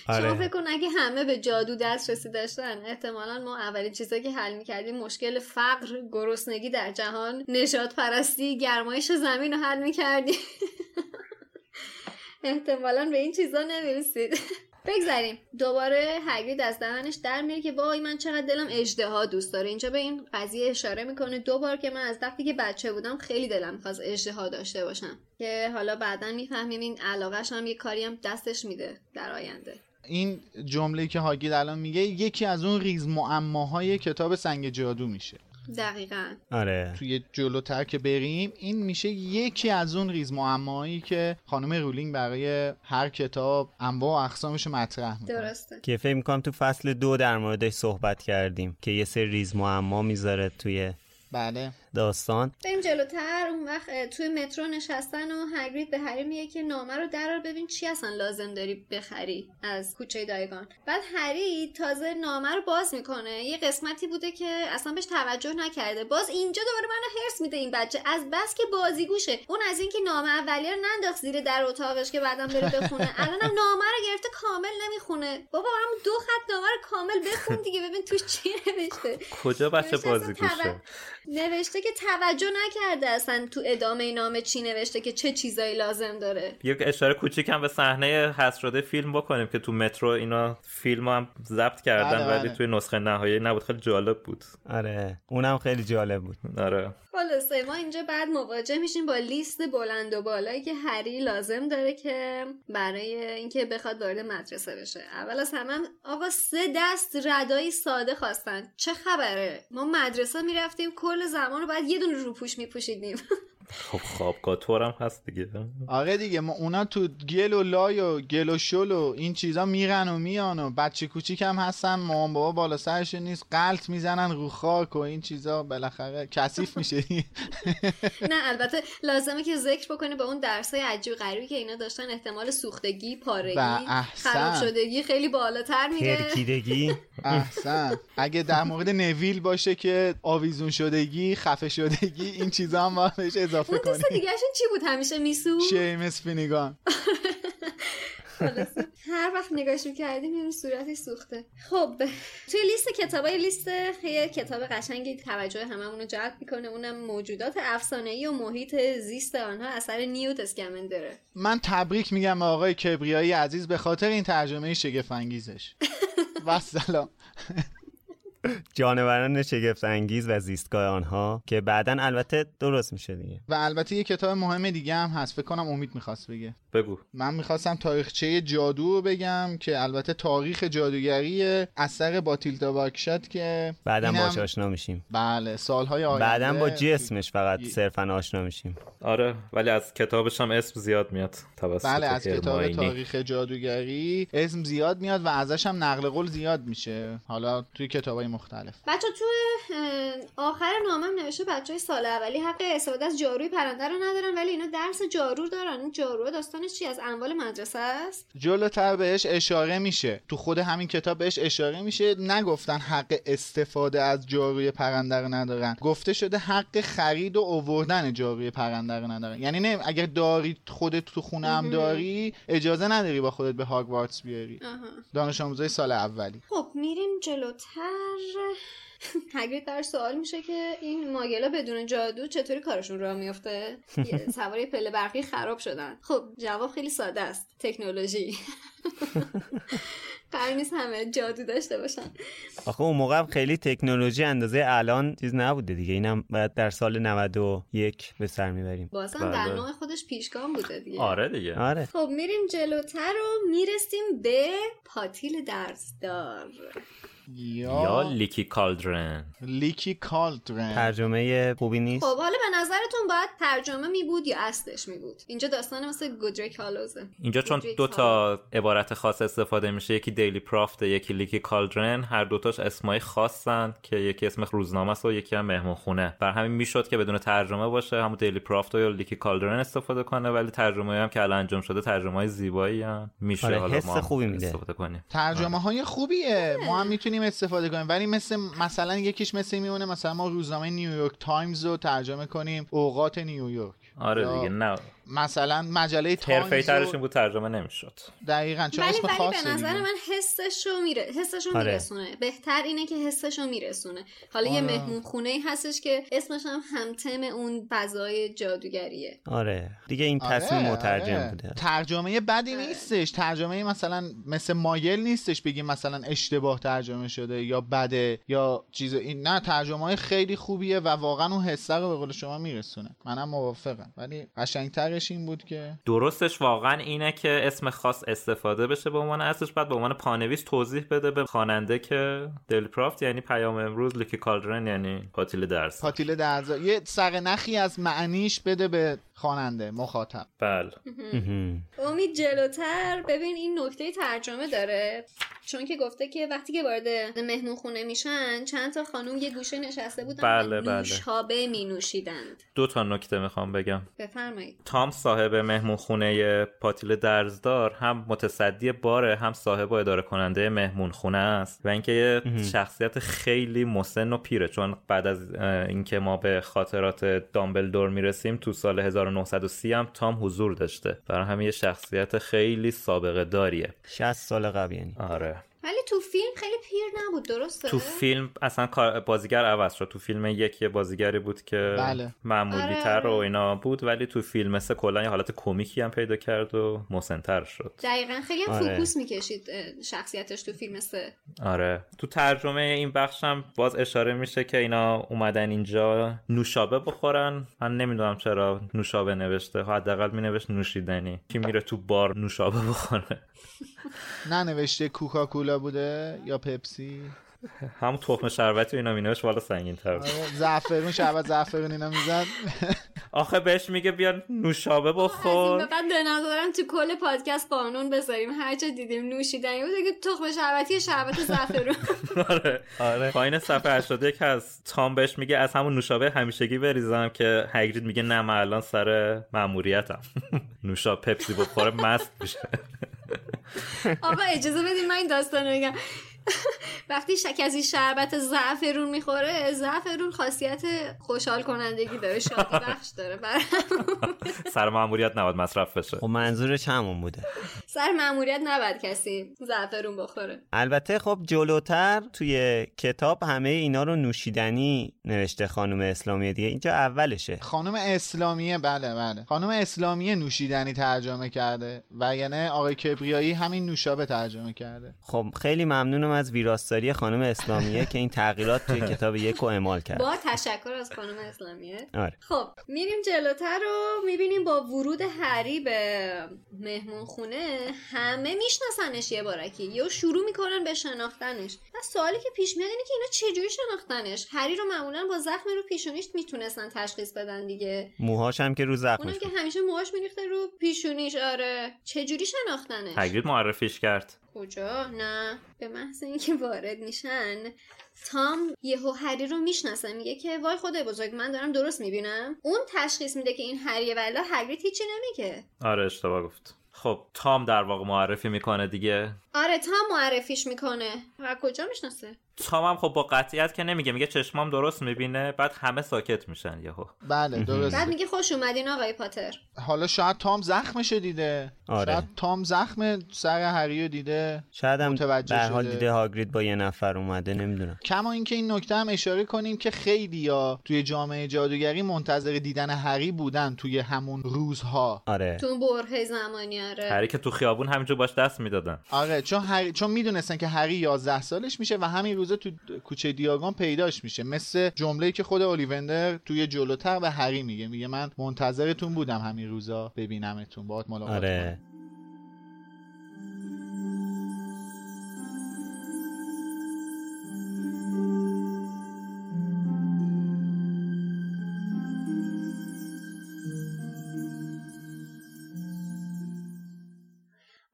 [SPEAKER 3] آره. شما فکر کن اگه همه به جادو دسترسی داشتن احتمالا ما اولین چیزایی که حل می‌کردیم مشکل فقر گرسنگی در جهان نشاد پرستی گرمایش زمین رو حل می‌کردیم. احتمالا به این چیزا نمی‌رسید. بگذاریم دوباره هگرید از دهنش در میره که وای من چقدر دلم اجدها دوست داره. اینجا به این قضیه اشاره می‌کنه. دو بار که من از وقتی که بچه بودم خیلی دلم می‌خواست اجدها داشته باشم. که حالا بعدا می‌فهمیم این علاقهش هم یه کاری هم دستش میده در آینده.
[SPEAKER 5] این جمله که هاگرید الان میگه یکی از اون ریز معماهای کتاب سنگ جادو میشه.
[SPEAKER 3] دقیقا.
[SPEAKER 2] آره.
[SPEAKER 5] توی جلوتر که بریم این میشه یکی از اون ریز معمایی که خانم رولینگ برای هر کتاب انواع و اقسامش مطرح می‌کنه.
[SPEAKER 3] درسته.
[SPEAKER 2] که فکر می‌کنم تو فصل دو در موردش صحبت کردیم که یه سری ریز معما می‌ذاره توی
[SPEAKER 5] بله.
[SPEAKER 2] داستان.
[SPEAKER 3] بریم جلوتر. اون وقت توی مترو نشستن و هگرید به هری میگه که نامه رو درار ببین چی اصلا لازم داری بخری از کوچه دیاگون. بعد هری تازه نامه رو باز می‌کنه. یه قسمتی بوده که اصلا بهش توجه نکرده. باز اینجا دوباره منو حرص میده این بچه. از بس که بازیگوشه اون از اینکه نامه اولیه رو ننداخت زیر در اتاقش که بعدم بره بخونه. الانم نامه رو گرفته کامل نمی‌خونه. بابا هم دو خط نامه رو کامل بخون دیگه. ببین توش چی نوشته.
[SPEAKER 4] کجا بچه بازیگوشه
[SPEAKER 3] نوشته که توجه نکرده اصلا تو ادامه نامه چی نوشته که چه چیزایی لازم داره.
[SPEAKER 4] یک اشاره کوچیک هم به صحنه حذف شده فیلم بکنیم که تو مترو اینا فیلم هم ضبط کردن
[SPEAKER 5] بله،
[SPEAKER 4] ولی
[SPEAKER 5] بله.
[SPEAKER 4] توی نسخه نهایی نبود. خیلی جالب بود.
[SPEAKER 2] آره اونم خیلی جالب بود.
[SPEAKER 4] آره.
[SPEAKER 3] خلاصه ما اینجا بعد مواجه میشیم با لیست بلند و بالایی که هری لازم داره که برای اینکه بخواد وارد مدرسه بشه. اول از همه هم آقا سه دست ردایی ساده خواستن. چه خبره؟ ما مدرسه می‌رفتیم کل زمان رو بعد یه دونه روپوش میپوشیدیم.
[SPEAKER 4] خب خوابگاه هم هست دیگه.
[SPEAKER 5] آره دیگه ما اونا تو گل و لای و گل و شل و این چیزا میرن و میان و بچه کوچیک هم هستن مامان بابا بالا سرشون نیست قلط می‌زنن رو خاک و این چیزا بالاخره کثیف میشه.
[SPEAKER 3] نه البته لازمه که ذکر بکنه با اون درسای عجیب غریبی که اینا داشتن احتمال سوختگی پارگی. خراب شدگی خیلی بالاتر میره.
[SPEAKER 2] ترکیدگی.
[SPEAKER 5] احسن. اگه در مورد نویل باشه که آویزون شدگی خفه شدگی این چیزا هم بهش اضافه
[SPEAKER 3] اون دوست
[SPEAKER 5] کنی.
[SPEAKER 3] دیگهشون چی بود؟ همیشه میسو
[SPEAKER 5] شیمس فینیگان.
[SPEAKER 3] هر وقت نگاش می‌کردیم این صورتی سوخته. خب توی لیست کتاب لیست یه کتاب قشنگی توجه هممون رو جلب می‌کنه اونم موجودات افسانه‌ای و محیط زیست آنها اثر نیوت اسکمندره
[SPEAKER 5] من تبریک میگم به آقای کبریایی عزیز به خاطر این ترجمه شگفت انگیزش و سلام.
[SPEAKER 2] جانوران شگفت انگیز و زیستگاه آنها که بعدا البته درست میشه دیگه.
[SPEAKER 5] و البته یه کتاب مهم دیگه هم هست. فکر کنم امید می‌خواست بگه.
[SPEAKER 4] بگو.
[SPEAKER 5] من می‌خواستم تاریخچه جادو رو بگم که البته تاریخ جادوگری اثر باتیلدا واکشات که
[SPEAKER 2] بعدا باش آشنا میشیم.
[SPEAKER 5] بله سالهای آینده.
[SPEAKER 2] بعدا با جسمش فقط
[SPEAKER 5] ی-
[SPEAKER 2] صرفا آشنا میشیم.
[SPEAKER 4] آره ولی از کتابش هم اسم زیاد میاد. توسط
[SPEAKER 5] بله از کتاب. تاریخ جادوگری اسم زیاد میاد و ازش هم نقل قول زیاد میشه. حالا توی کتابای مختلف.
[SPEAKER 3] بچه تو آخر نامم نوشته بچه های سال اولی حق استفاده از جاروی پرنده رو ندارن ولی اینا درس جارو دارن. این جارو داستانش چی؟ از اموال مدرسه است؟
[SPEAKER 5] جلوتر بهش اشاره میشه. تو خود همین کتاب بهش اشاره میشه. نگفتن حق استفاده از جاروی پرنده رو ندارن. گفته شده حق خرید و اووردن جاروی پرنده رو ندارن. یعنی نه اگر داری خودت تو خونه هم داری اجازه نداری با خودت به هاگوارتس بیاری. دانش آموزای سال اولی.
[SPEAKER 3] خب میریم جلوتر. هگرید در سوال میشه که این ماگلا بدون جادو چطوری کارشون راه میفته سواری پله برقی خراب شدن. خب جواب خیلی ساده است. تکنولوژی. قرار نیست همه جادو داشته باشن.
[SPEAKER 2] آخه اون موقع خیلی تکنولوژی اندازه الان چیز نبوده دیگه. اینم باید در سال 91 به سر می‌بریم.
[SPEAKER 3] بازم
[SPEAKER 4] بله.
[SPEAKER 3] در نوع خودش پیشگام بوده دیگه.
[SPEAKER 4] آره دیگه.
[SPEAKER 2] آره.
[SPEAKER 3] خب میریم جلوتر و می‌رسیم به پاتیل درزدار
[SPEAKER 5] یا,
[SPEAKER 4] یا Leaky Cauldron.
[SPEAKER 5] Leaky Cauldron.
[SPEAKER 2] ترجمه خوبی نیست؟
[SPEAKER 3] خب حالا به نظرتون باید ترجمه می بود یا اصلش می بود؟ اینجا داستان مثل Godric's Hollow ه.
[SPEAKER 4] اینجا چون دو. تا عبارت خاص استفاده میشه یکی Daily Prophet یکی Leaky Cauldron. هر دوتاش اسمای خاصن که یکی اسم روزنامه است و یکی هم مهمون خونه. بر همین می‌شد که بدون ترجمه باشه همون Daily Prophet یا Leaky Cauldron استفاده کنه ولی ترجمه هم که الان انجام شده ترجمه های زیبایی هم میشه
[SPEAKER 2] آره،
[SPEAKER 4] حالا
[SPEAKER 2] حس
[SPEAKER 4] ما
[SPEAKER 2] خوبی میده.
[SPEAKER 4] استفاده کنیم.
[SPEAKER 5] ترجمه های خوبیه. ما هم می‌تونیم استفاده کنیم. ولی مثل مثلا یکیش مثل میمونه مثلا ما روزنامه نیویورک تایمز رو ترجمه کنیم اوقات نیویورک.
[SPEAKER 4] آره دیگه نه.
[SPEAKER 5] مثلا مجله تایمز
[SPEAKER 4] ترش
[SPEAKER 5] رو
[SPEAKER 4] این بود ترجمه نمی‌شد.
[SPEAKER 5] دقیقا چون
[SPEAKER 3] ولی
[SPEAKER 5] اسم
[SPEAKER 3] ولی
[SPEAKER 5] خاصه
[SPEAKER 3] به نظر
[SPEAKER 5] دیگه.
[SPEAKER 3] من حسشو میره حسشو
[SPEAKER 2] آره.
[SPEAKER 3] میرسونه. بهتر اینه که حسشو میرسونه. حالا یه
[SPEAKER 5] آره.
[SPEAKER 3] مهمون خونه ای هستش که اسمش هم همتم اون فضای جادوگریه.
[SPEAKER 2] آره. دیگه این تصمیم
[SPEAKER 5] آره،
[SPEAKER 2] مترجم
[SPEAKER 5] آره.
[SPEAKER 2] بوده.
[SPEAKER 5] ترجمه بدی نیستش. ترجمه مثلا مثل مایل نیستش بگیم مثلا اشتباه ترجمه شده یا بده یا چیز. این نه ترجمه های خیلی خوبیه و واقعا اون حسه رو به قول شما میرسونه. منم موافقم. ولی قشنگترش این بود که
[SPEAKER 4] درستش واقعا اینه که اسم خاص استفاده بشه به عنوان اصلش بعد به عنوان پانویس توضیح بده به خواننده که دل پرافت یعنی پیام امروز لیکی کالدرن یعنی قاتل درس.
[SPEAKER 5] پاتیل درزا یه سرنخی از معنیش بده به خواننده مخاطب.
[SPEAKER 4] بله.
[SPEAKER 3] امید جلوتر ببین این نکته ترجمه داره. چون که گفته که وقتی که وارد مهمون خونه میشن چند تا خانوم یه گوشه نشسته بودن
[SPEAKER 4] بله، بله.
[SPEAKER 3] نوشابه می نوشیدند
[SPEAKER 4] دو تا نکته می‌خوام بگم.
[SPEAKER 3] بفرمایید.
[SPEAKER 4] تام صاحب مهمون خونه پاتیل درزدار هم متصدی باره هم صاحب و اداره کننده مهمون خونه است و اینکه یه شخصیت خیلی مسن و پیره. چون بعد از اینکه ما به خاطرات دامبلدور می‌رسیم تو سال 1930 هم تام حضور داشته. برای همین یه شخصیت خیلی سابقه داریه.
[SPEAKER 2] 60 سال قبل یعنی.
[SPEAKER 4] آره.
[SPEAKER 3] ولی تو فیلم خیلی پیر نبود درسته؟
[SPEAKER 4] تو فیلم اصلا بازیگر عوض شد. تو فیلم یکی بازیگری بود که
[SPEAKER 5] بله.
[SPEAKER 4] معمولی
[SPEAKER 3] آره،
[SPEAKER 4] تر و
[SPEAKER 3] آره.
[SPEAKER 4] اینا بود ولی تو فیلم مثل کلا یه حالت کمیکی هم پیدا کرد و مسنتر شد.
[SPEAKER 3] دقیقا خیلی هم
[SPEAKER 2] آره.
[SPEAKER 3] فوکوس می‌کشید شخصیتش تو فیلم سه.
[SPEAKER 4] آره. تو ترجمه این بخش هم باز اشاره میشه که اینا اومدن اینجا نوشابه بخورن. من نمی‌دونم چرا نوشابه نوشته. حداقل مینوشت نوشیدنی. کی میره تو بار نوشابه بخوره؟
[SPEAKER 5] ننوشته کوکاکولا بوده یا پپسی؟
[SPEAKER 4] همون تخم شربتی و اینا مینوشت والا سنگین تر.
[SPEAKER 5] آره، زعفرون شربت زعفرون اینا می‌زد.
[SPEAKER 4] آخه بهش میگه بیا نوشابه
[SPEAKER 3] از این
[SPEAKER 4] بخور.
[SPEAKER 3] به بعد به نظرم تو کل پادکست قانون بذاریم. هر جا دیدیم نوشیدنی بود که تخم شربتی شربت زعفرون.
[SPEAKER 4] آره آره. پایین صفحه 81 هست. تام بهش میگه از همون نوشابه همیشگی بریزم که هگرید میگه نه من الان سر ماموریتم نوشابه پپسی بخوره مست میشه.
[SPEAKER 3] آقا اجازه بدین من این داستان رو بگم. وقتی ش- کسی شربت زعفرون می‌خوره زعفرون خاصیت خوشحال کنندگی داره شادی بخش داره برای
[SPEAKER 4] سر ماموریت نباید مصرف بشه.
[SPEAKER 2] خب منظورش همون بوده.
[SPEAKER 3] سر مأموریت نباید کسی زعفرون بخوره.
[SPEAKER 2] البته خب جلوتر توی کتاب همه اینا رو نوشیدنی نوشته خانم اسلامی دیگه. اینجا اولشه.
[SPEAKER 5] خانم اسلامیه بله بله. خانم اسلامیه نوشیدنی ترجمه کرده و یعنی آقای کبریایی همین نوشابه ترجمه کرده.
[SPEAKER 2] خب خیلی ممنونم از ویراستاری خانم اسلامیه که این تغییرات توی کتاب یک رو اعمال کرد.
[SPEAKER 3] با تشکر از خانم اسلامیه.
[SPEAKER 2] آره.
[SPEAKER 3] خب میریم جلوتر رو می‌بینیم با ورود هری به مهمون خونه همه میشناسنش یه بارکی. یا شروع می‌کنن به شناختنش. و سوالی که پیش میاد اینه که اینا چجوری شناختنش؟ هری رو معمولا با زخم رو پیشونیش می‌تونستن تشخیص بدن دیگه.
[SPEAKER 2] موهاش هم که رو زخمش
[SPEAKER 3] اونم که. همیشه موهاش میریخته رو پیشونیش آره. چجوری شناختنش؟
[SPEAKER 4] هگرید معرفیش کرد.
[SPEAKER 3] کجا؟ نه. به محض اینکه وارد میشن تام یهو هری رو می‌شناسه میگه که وای خدای بزرگ من دارم درست می‌بینم. اون تشخیص میده که این هریه ولی هگرید هیچی نمیگه.
[SPEAKER 4] آره اشتباه گفت. خب تام در واقع معرفی می‌کنه دیگه.
[SPEAKER 3] آره تام معرفیش می‌کنه. و کجا می‌شناسه؟
[SPEAKER 4] تام هم خب با قطعیت که نمیگه میگه چشمام درست می‌بینه بعد همه ساکت میشن یهو.
[SPEAKER 5] بله
[SPEAKER 3] بعد
[SPEAKER 5] درسته.
[SPEAKER 3] میگه خوش اومدین آقای پاتر.
[SPEAKER 5] حالا شاید تام زخمشو دیده.
[SPEAKER 2] آره.
[SPEAKER 5] شاید تام زخم سر هری رو دیده.
[SPEAKER 2] شاید هم
[SPEAKER 5] متوجه
[SPEAKER 2] در حال. دیده هاگرید با یه نفر اومده نمی‌دونم.
[SPEAKER 5] کما اینکه این نکته هم اشاره کنیم که خیلی یا توی جامعه جادوگری منتظر دیدن هری بودن توی همون روزها.
[SPEAKER 2] آره.
[SPEAKER 3] تو برهه زمانی آره.
[SPEAKER 4] هری که تو خیابون همینجور باش دست می‌دادن.
[SPEAKER 5] آره چون هری... چون می‌دونستن که هری 11 سالش میشه و همین روزه تو کوچه دیاگون پیداش میشه. مثل جمله‌ای که خود اولیوندر توی جلوتر به هری میگه. میگه من منتظرتون بودم همین روزا ببینمتون. باهات ملاقات.
[SPEAKER 2] آره.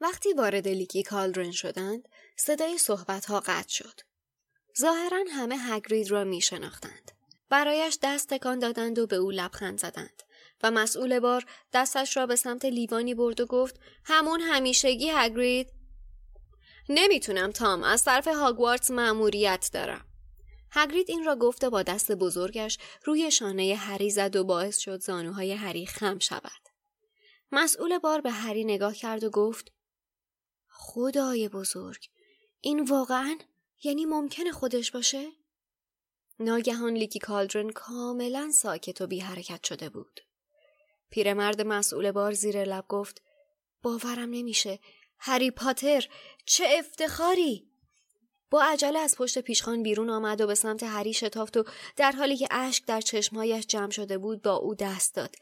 [SPEAKER 3] وقتی وارد لیکی کالدرن شدند صدای صحبتها قطع شد. ظاهرا همه هگرید را می شناختند. برایش دست تکان دادند و به او لبخند زدند و مسئول بار دستش را به سمت لیوانی برد و گفت همون همیشگی هگرید؟ نمی‌تونم تام. از طرف هاگوارتس مأموریت دارم. هگرید این را گفته با دست بزرگش روی شانه هری زد و باعث شد زانوهای هری خم شود. مسئول بار به هری نگاه کرد و گفت خدای بزرگ این واقعا یعنی ممکنه خودش باشه؟ ناگهان لیکی کالدرن کاملا ساکت و بی حرکت شده بود. پیرمرد مسئول بار زیر لب گفت باورم نمیشه. هری پاتر چه افتخاری! با عجله از پشت پیشخان بیرون آمد و به سمت هری شتافت و در حالی که اشک در چشمهایش جمع شده بود با او دست داد.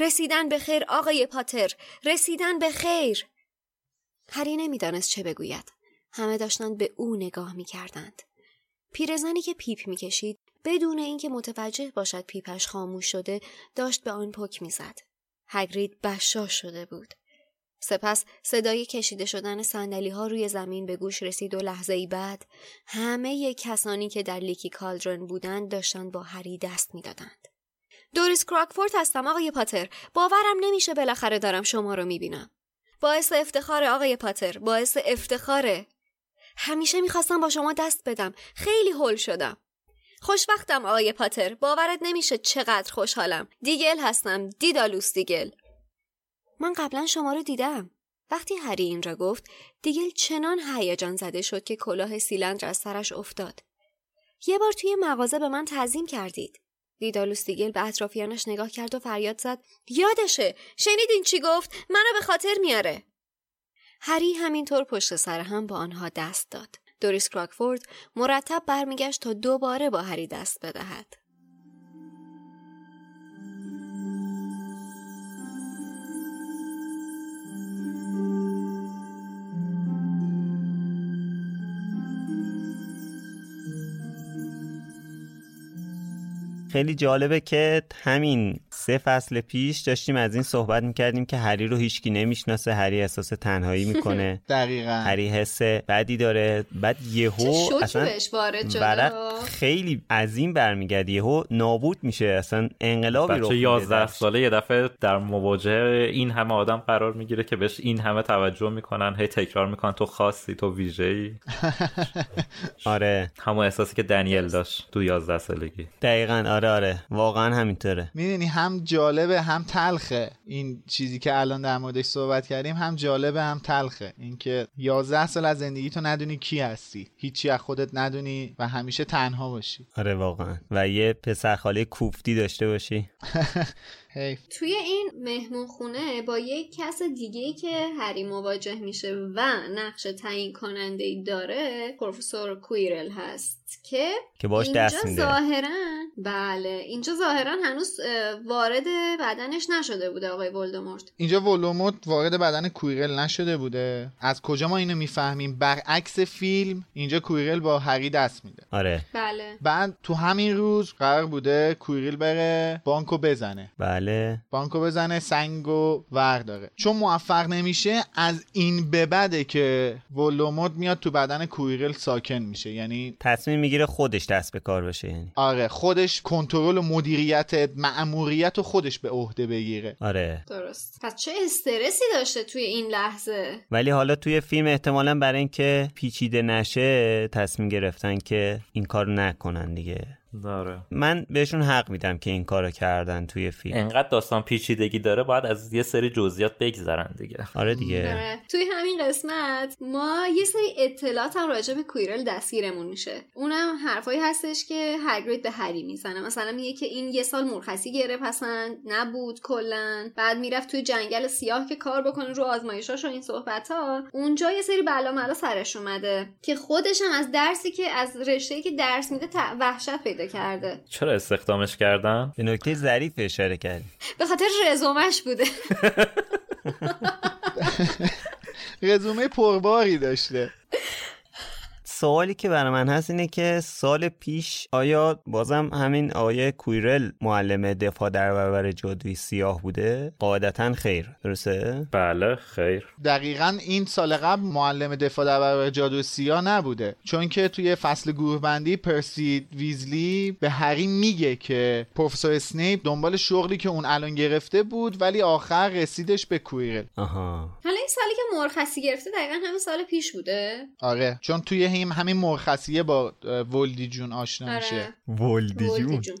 [SPEAKER 3] رسیدن به خیر آقای پاتر رسیدن به خیر هری نمی‌دانست چه بگوید همه داشتند به او نگاه می کردند. پیرزنی که پیپ می کشید بدون اینکه متوجه باشد پیپش خاموش شده داشت به آن پک می زد. هگرید بشاش شده بود. سپس صدای کشیده شدن صندلی ها روی زمین به گوش رسید و لحظه ای بعد همه کسانی که در Leaky Cauldron بودند داشتند با هری دست می دادند. دوریس کراکفورد هستم آقای پاتر باورم نمیشه بالاخره دارم شما رو می‌بینم باعث افتخار آقای پاتر باعث افتخاره همیشه می‌خواستم با شما دست بدم. خیلی هول شدم. خوشوقتم آقای پاتر. باورت نمیشه چقدر خوشحالم. دیگل هستم. دیدالوس دیگل. من قبلا شما رو دیدم. وقتی هری این را گفت دیگل چنان هیجان زده شد که کلاه سیلندر از سرش افتاد. یه بار توی مغازه به من تعظیم کردید. دیدالوس دیگل به اطرافیانش نگاه کرد و فریاد زد. یادشه. شنیدین چی گفت؟ منو به خاطر میاره. هری همینطور پشت سر هم با آنها دست داد. دوریس کراکفورد مرتب برمیگشت تا دوباره با هری دست بدهد.
[SPEAKER 2] خیلی جالبه که همین سه فصل پیش داشتیم از این صحبت می‌کردیم که هری رو هیچکی نمی‌شناسه هری احساس تنهایی می‌کنه.
[SPEAKER 5] دقیقا.
[SPEAKER 2] هری حس بدی داره. بعد یهو اصلا
[SPEAKER 3] برق
[SPEAKER 2] خیلی عظیم برمیگرد یهو نابود میشه. اصلا انقلابی رو
[SPEAKER 4] بچه 11 ساله یه دفعه در مواجهه این همه آدم قرار می‌گیره که بهش این همه توجه می‌کنن هی تکرار می‌کنن تو خاصی تو ویژه‌ای.
[SPEAKER 2] آره.
[SPEAKER 4] همون احساسی که دنیل داشت تو 11 سالگی.
[SPEAKER 2] دقیقا آره. آره واقعا همینطوره.
[SPEAKER 5] می‌دونی هم جالبه هم تلخه. این چیزی که الان در موردش صحبت کردیم هم جالبه هم تلخه. اینکه 11 سال از زندگی تو ندونی کی هستی. هیچی از خودت ندونی و همیشه تنها باشی.
[SPEAKER 2] آره واقعا. و یه پسرخاله کوفتی داشته باشی.
[SPEAKER 3] توی این مهمون خونه با یک کس دیگه که هری مواجه میشه و نقش تعیین کننده ای داره پروفسور کویرل هست. که
[SPEAKER 2] که باش دست میده
[SPEAKER 3] ظاهرا بله. اینجا ظاهرا هنوز وارد بدنش نشده بوده آقای ولدمورت.
[SPEAKER 5] اینجا ولدمورت وارد بدن کویرل نشده بوده. از کجا ما اینو می‌فهمیم؟ برعکس فیلم اینجا کویرل با هری دست میده.
[SPEAKER 2] آره.
[SPEAKER 3] بله.
[SPEAKER 5] بعد تو همین روز قرار بوده کویرل بره بانکو بزنه.
[SPEAKER 2] بله.
[SPEAKER 5] بانکو بزنه سنگو ورداره چون موفق نمیشه از این به بده که ولدمورت میاد تو بدن کویرل ساکن میشه. یعنی
[SPEAKER 2] تصمیم می‌گیره خودش دست به کار باشه یعنی.
[SPEAKER 5] آره خودش کنترل و مدیریت مأموریت رو خودش به عهده بگیره.
[SPEAKER 2] آره.
[SPEAKER 3] درست. پس چه استرسی داشته توی این لحظه؟
[SPEAKER 2] ولی حالا توی فیلم احتمالا برای اینکه پیچیده نشه تصمیم گرفتن که این کار نکنن دیگه.
[SPEAKER 4] داره.
[SPEAKER 2] من بهشون حق میدم که این کارو کردن توی فیلم.
[SPEAKER 4] انقدر داستان پیچیدگی داره باید از یه سری جزئیات بگذرن دیگه.
[SPEAKER 2] آره دیگه.
[SPEAKER 3] داره. توی همین قسمت ما یه سری اطلاعات هم راجع به کویرل دستگیرمون میشه. اونم حرفایی هستش که هگرید به هری می‌زنه. مثلا میگه که این یه سال مرخصی گرفت پسند نبود کلا. بعد می‌رفت توی جنگل سیاه که کار بکنه رو آزمایشاش و این صحبت ها اونجا یه سری بلا ملا سرش اومده که خودش هم از درسی که از رشته که درس میده وحشت پیدا کرده.
[SPEAKER 4] چرا استخدامش کردن
[SPEAKER 2] به نکته ظریف اشاره کردی.
[SPEAKER 3] به خاطر رزومش بوده.
[SPEAKER 5] رزومه پرباری داشته.
[SPEAKER 2] سوالی که برای من هست اینه که سال پیش آیا بازم همین آیه کویرل معلم دفاع در برابر جادوی سیاه بوده؟ قاعدتا خیر درسته؟
[SPEAKER 4] بله خیر.
[SPEAKER 5] دقیقا این سال قبل معلم دفاع در برابر جادوی سیاه نبوده. چون که توی فصل گروه بندی پرسی ویزلی به هری میگه که پروفسور اسنیپ دنبال شغلی که اون الان گرفته بود ولی آخر رسیدش به کویرل.
[SPEAKER 2] آها.
[SPEAKER 3] حالا این سالی که مرخصی گرفته دقیقا همین سال پیش بوده؟
[SPEAKER 5] آره. چون توی هم همین مرخصیه با ولدی جون آشنا میشه.
[SPEAKER 2] ولدی جون.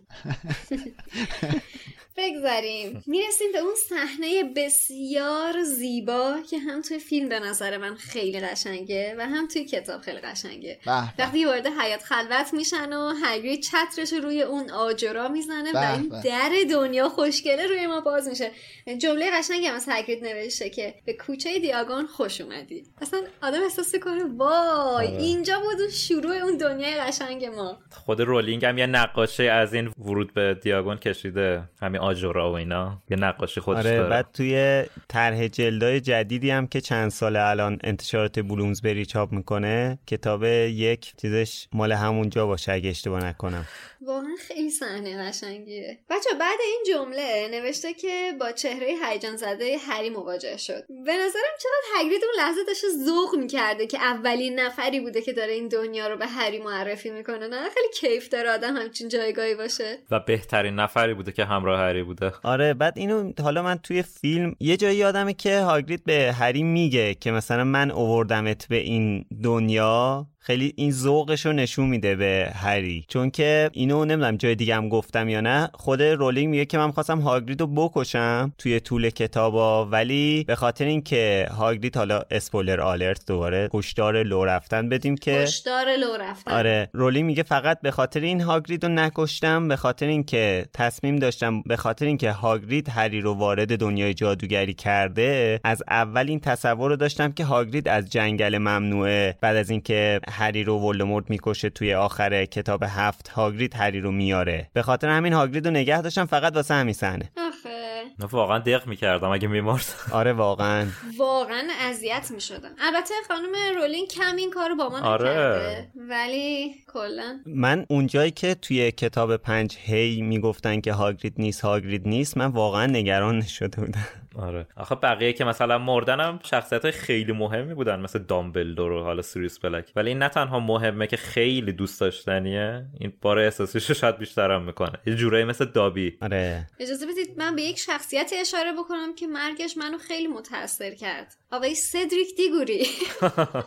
[SPEAKER 3] بگذاریم می‌رسیم به اون صحنه بسیار زیبا که هم توی فیلم به نظر من خیلی قشنگه و هم توی کتاب خیلی قشنگه. وقتی وارد حیات خلوت میشن و هگرید چترش روی اون آجرا می‌زنه و این در دنیا خوشگله روی ما باز میشه. جمله قشنگی هم از هگرید نوشته که به کوچه دیاگون خوش اومدی. اصلا آدم احساس کنه وای اینجا بود شروع اون دنیای قشنگ ما.
[SPEAKER 4] خود رولینگ هم یه نقاشی از این ورود به دیاگون کشیده. همین آجورا و اینا یه نقاشی خودش
[SPEAKER 2] آره
[SPEAKER 4] داره.
[SPEAKER 2] بعد توی طرح جلدای جدیدی هم که چند سال الان انتشارات بلومزبری چاپ می‌کنه کتاب یک چیزش مال همونجا باشه اگه اشتباه نکنم.
[SPEAKER 3] واقعا خیلی صحنه قشنگیه. بچه بعد این جمله نوشته که با چهره هیجان زده هری مواجه شد. به نظرم چقدر هگرید اون لحظه داشته ذوق می‌کرده که اولین نفری بوده که داره این دنیا رو به هری معرفی می‌کنه. نه خیلی کیف داره آدم همچین جایگاهی باشه.
[SPEAKER 4] و بهترین نفری بوده که همراه هری بوده.
[SPEAKER 2] آره بعد اینو حالا من توی فیلم یه جایی یادمه که هاگرید به هری میگه که مثلا من اووردمت به این دنیا. خیلی این ذوقش رو نشون میده به هری. چون که اینو نمی‌دونم جای دیگه هم گفتم یا نه. خود رولینگ میگه که من خواستم هاگرید رو بکشم توی طول کتابا ولی به خاطر اینکه هاگرید حالا اسپولر آلرت دوباره کشدار لو رفتن بدیم که
[SPEAKER 3] کشدار لو رفتن.
[SPEAKER 2] آره رولینگ میگه فقط به خاطر این هاگرید رو نکشتم به خاطر اینکه تصمیم داشتم به خاطر اینکه هاگرید هری رو وارد دنیای جادوگری کرده از اول این تصور رو داشتم که هاگرید از جنگل ممنوعه. بعد از اینکه هری رو ولدمورت می‌کشه توی آخر کتاب هفت هاگرید هری رو میاره. به خاطر همین هاگرید رو نگه داشتم فقط واسه همین صحنه.
[SPEAKER 3] آخه.
[SPEAKER 4] من واقعا دق می‌کردم اگه میمرد.
[SPEAKER 2] آره واقعا.
[SPEAKER 3] واقعا اذیت می‌شدم. البته خانم رولینگ کم این کارو با ما
[SPEAKER 4] آره.
[SPEAKER 3] نکرده ولی کلا.
[SPEAKER 2] من اونجایی که توی کتاب پنج هی می‌گفتن که هاگرید نیست هاگرید نیست من واقعا نگران شده بودم.
[SPEAKER 4] آره. آخه بقیه که مثلا مردنم شخصیت های خیلی مهمی بودن مثل دامبلدور و حالا سیریوس بلک ولی این نه تنها مهمه که خیلی دوست داشتنیه این بار احساسیش رو شاید بیشترم می‌کنه. یه جورایی مثل دابی.
[SPEAKER 2] آره.
[SPEAKER 3] اجازه بدید من به یک شخصیتی اشاره بکنم که مرگش منو خیلی متاثر کرد. آقای سدریک دیگوری.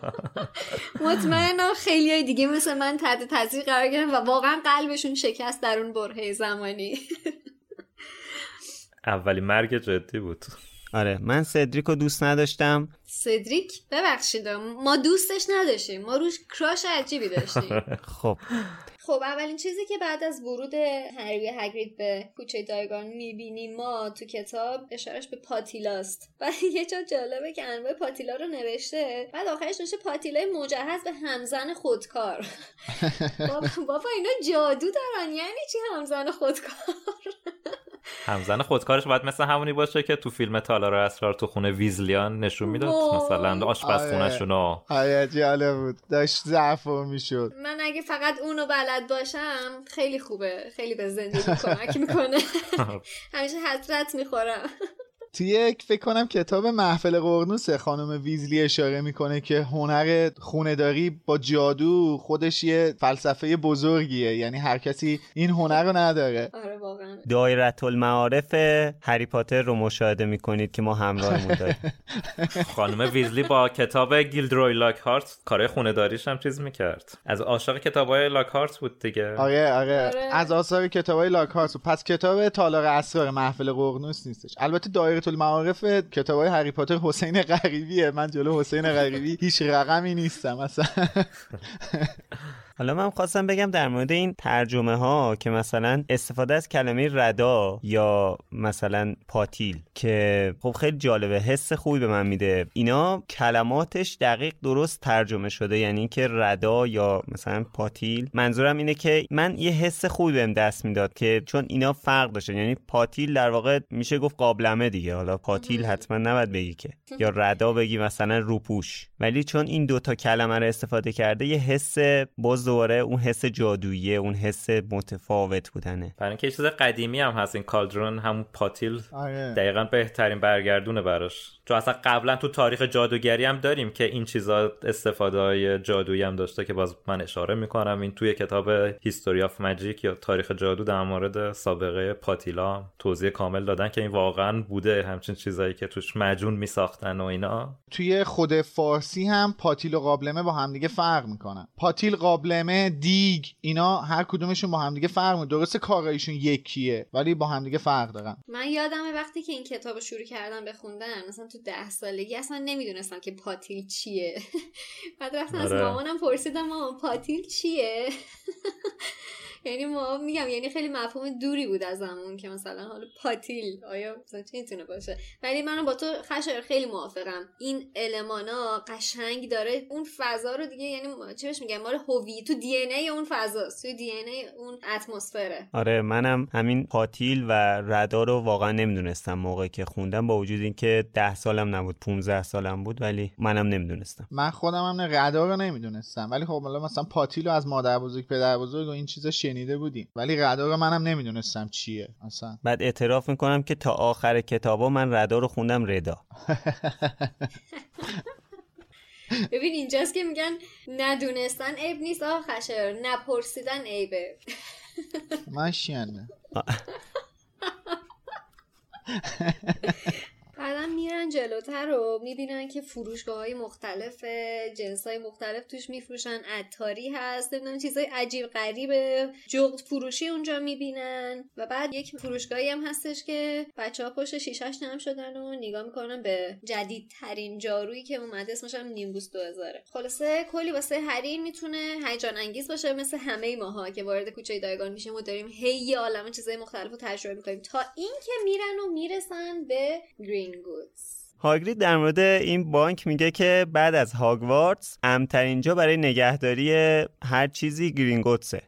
[SPEAKER 3] مطمئنا خیلی های دیگه مثل من تحت تاثیر قرار گرفتن و واقعا قلبشون شکست در اون برهه زمانی.
[SPEAKER 4] اولی مرگ جدی بود.
[SPEAKER 2] آره من سدریک رو دوست نداشتم.
[SPEAKER 3] سدریک ببخشید ما دوستش نداشتیم. ما روش کراش عجیبی داشتیم.
[SPEAKER 2] خب.
[SPEAKER 3] خب اولین چیزی که بعد از ورود هری هگرید به کوچه دایگان می‌بینیم ما تو کتاب اشارش به پاتیلاست و یه جا جالبه که انواع پاتیلا رو نوشته بعد آخرش نوشته پاتیلای مجهز به همزن خودکار. بابا, بابا اینا جادو دارن. یعنی چی همزن خودکار؟
[SPEAKER 4] همزن خودکارش باید مثل همونی باشه که تو فیلم تالار اسرار تو خونه ویزلیان نشون می‌داد. مثلا آشپزخونهشون رو
[SPEAKER 5] آره. جالب بود. داشت ضعف می‌شد.
[SPEAKER 3] من اگه فقط اونو بلد باشم خیلی خوبه. خیلی به زندگی کمک می‌کنه. همیشه حسرت می‌خورم.
[SPEAKER 5] توی یک فکر کنم کتاب محفل قرنوس خانم ویزلی اشاره می‌کنه که هنر خونداری با جادو خودش یه فلسفه بزرگیه. یعنی هر کسی این هنر رو نداره.
[SPEAKER 3] آره واقعا.
[SPEAKER 2] دایره المعارف هری پاتر رو مشاهده می‌کنید که ما همراهمون داریم.
[SPEAKER 4] خانم ویزلی با کتاب گیلدروی لاکهارت کارهای خونه داریش هم چیز می‌کرد. از عاشق کتاب های لاکهارت بود دیگه.
[SPEAKER 5] آره آره.
[SPEAKER 3] آره.
[SPEAKER 5] از آثار کتاب های لاکارت پس کتاب تالار اسرار محفل قرنوس نیستش. البته دایره المعارف کتاب های هری پاتر حسین غریبیه. من جلو حسین غریبی هیچ رقمی نیستم اصلا.
[SPEAKER 2] حالا من خواستم بگم در مورد این ترجمه ها که مثلا استفاده از کلمه ردا یا مثلا پاتیل که خب خیلی جالبه حس خوبی به من میده. اینا کلماتش دقیق درست ترجمه شده یعنی که ردا یا مثلا پاتیل. منظورم اینه که من یه حس خوبی بهم دست می‌داد که چون اینا فرق داشتن یعنی پاتیل در واقع میشه گفت قابلمه دیگه. حالا پاتیل حتما نباید بگی که. یا ردا بگی مثلا روپوش ولی چون این دوتا کلمه رو استفاده کرده یه حس باز دوباره اون حس جادویی اون حس متفاوت بودنه.
[SPEAKER 4] برای اینکه چیز قدیمی هم هست این کالدرون همون پاتیل.
[SPEAKER 5] آره.
[SPEAKER 4] دقیقا بهترین برگردونه براش. چون اصلا قبلا تو تاریخ جادوگری هم داریم که این چیزا استفاده های جادویی هم داشته که باز من اشاره می‌کنم. این توی کتاب هیستوری آف ماجیک یا تاریخ جادو در مورد سابقه پاتیلا توضیح کامل دادن که این واقعا بوده. همچین چیزایی که توش مجون میساختن و اینا.
[SPEAKER 5] توی خود فارسی هم پاتیل و قابلمه با همدیگه فرق می‌کنن. پاتیل قابلمه دیگ اینا هر کدومشون با همدیگه فرق می‌کنن درسته کارایشون یکیه ولی با همدیگه فرق دارن.
[SPEAKER 3] من یادمه وقتی که این کتاب رو شروع کردم بخوندن مثلا تو ده سالگی اصلا نمی‌دونستم که پاتیل چیه. بعد رفتم از
[SPEAKER 4] آره.
[SPEAKER 3] مامانم پرسیدم مامان پاتیل چیه؟ یعنی ما میگم یعنی خیلی مفهوم دوری بود از همون که مثلا حالا پاتیل آیا مثلا چی می‌تونه باشه؟ ولی منم با تو خشر خیلی موافقم. این المانا قشنگ داره اون فضا رو دیگه یعنی چی بهش میگم مال هوی تو دی ای اون فضاست. تو دی ای اون اتمسفره.
[SPEAKER 2] آره منم همین پاتیل و ردا رو واقعا نمی‌دونستم موقعی که خوندم با وجود اینکه ده سالم نبود 15 سالم بود ولی منم نمی‌دونستم.
[SPEAKER 5] من خودم هم نه ردا رو نمی‌دونستم. ولی خب مثلا پاتیل رو از مادر بزرگ پدر بزرگ و این چیزا شنیده بودیم. ولی ردا رو منم نمی‌دونستم چیه. اصلا.
[SPEAKER 2] بعد اعتراف می‌کنم که تا آخر کتابا من ردا رو خوندم ردا.
[SPEAKER 3] ببین اینجاست که میگن ندونستن عیب نیست آقا خشر نپرسیدن عیبه.
[SPEAKER 5] من شینه
[SPEAKER 3] بعدا میرن جلوتر و می‌بینن که فروشگاه های مختلف جنس های مختلف توش میفروشن. عطاری هست نمی‌دونم چیزای عجیب غریب جغد فروشی اونجا می‌بینن. و بعد یک فروشگاهی هم هستش که بچه ها پشت شیشش نم شدن و نگاه می‌کنن به جدیدترین جارویی که اومده اسمش هم نیمبوس 2000 خلاصه کلی واسه هری می‌تونه هیجان انگیز باشه مثل همه ماها که وارد کوچه دایگان میشیم و داریم هی عالمه چیزای مختلف رو تجربه می‌کنیم. تا اینکه میرن و می‌رسن به گرین گودز
[SPEAKER 2] هاگرید در مورد این بانک میگه که بعد از هاگوارتس امترین جا برای نگهداری هر چیزی گرینگوتسه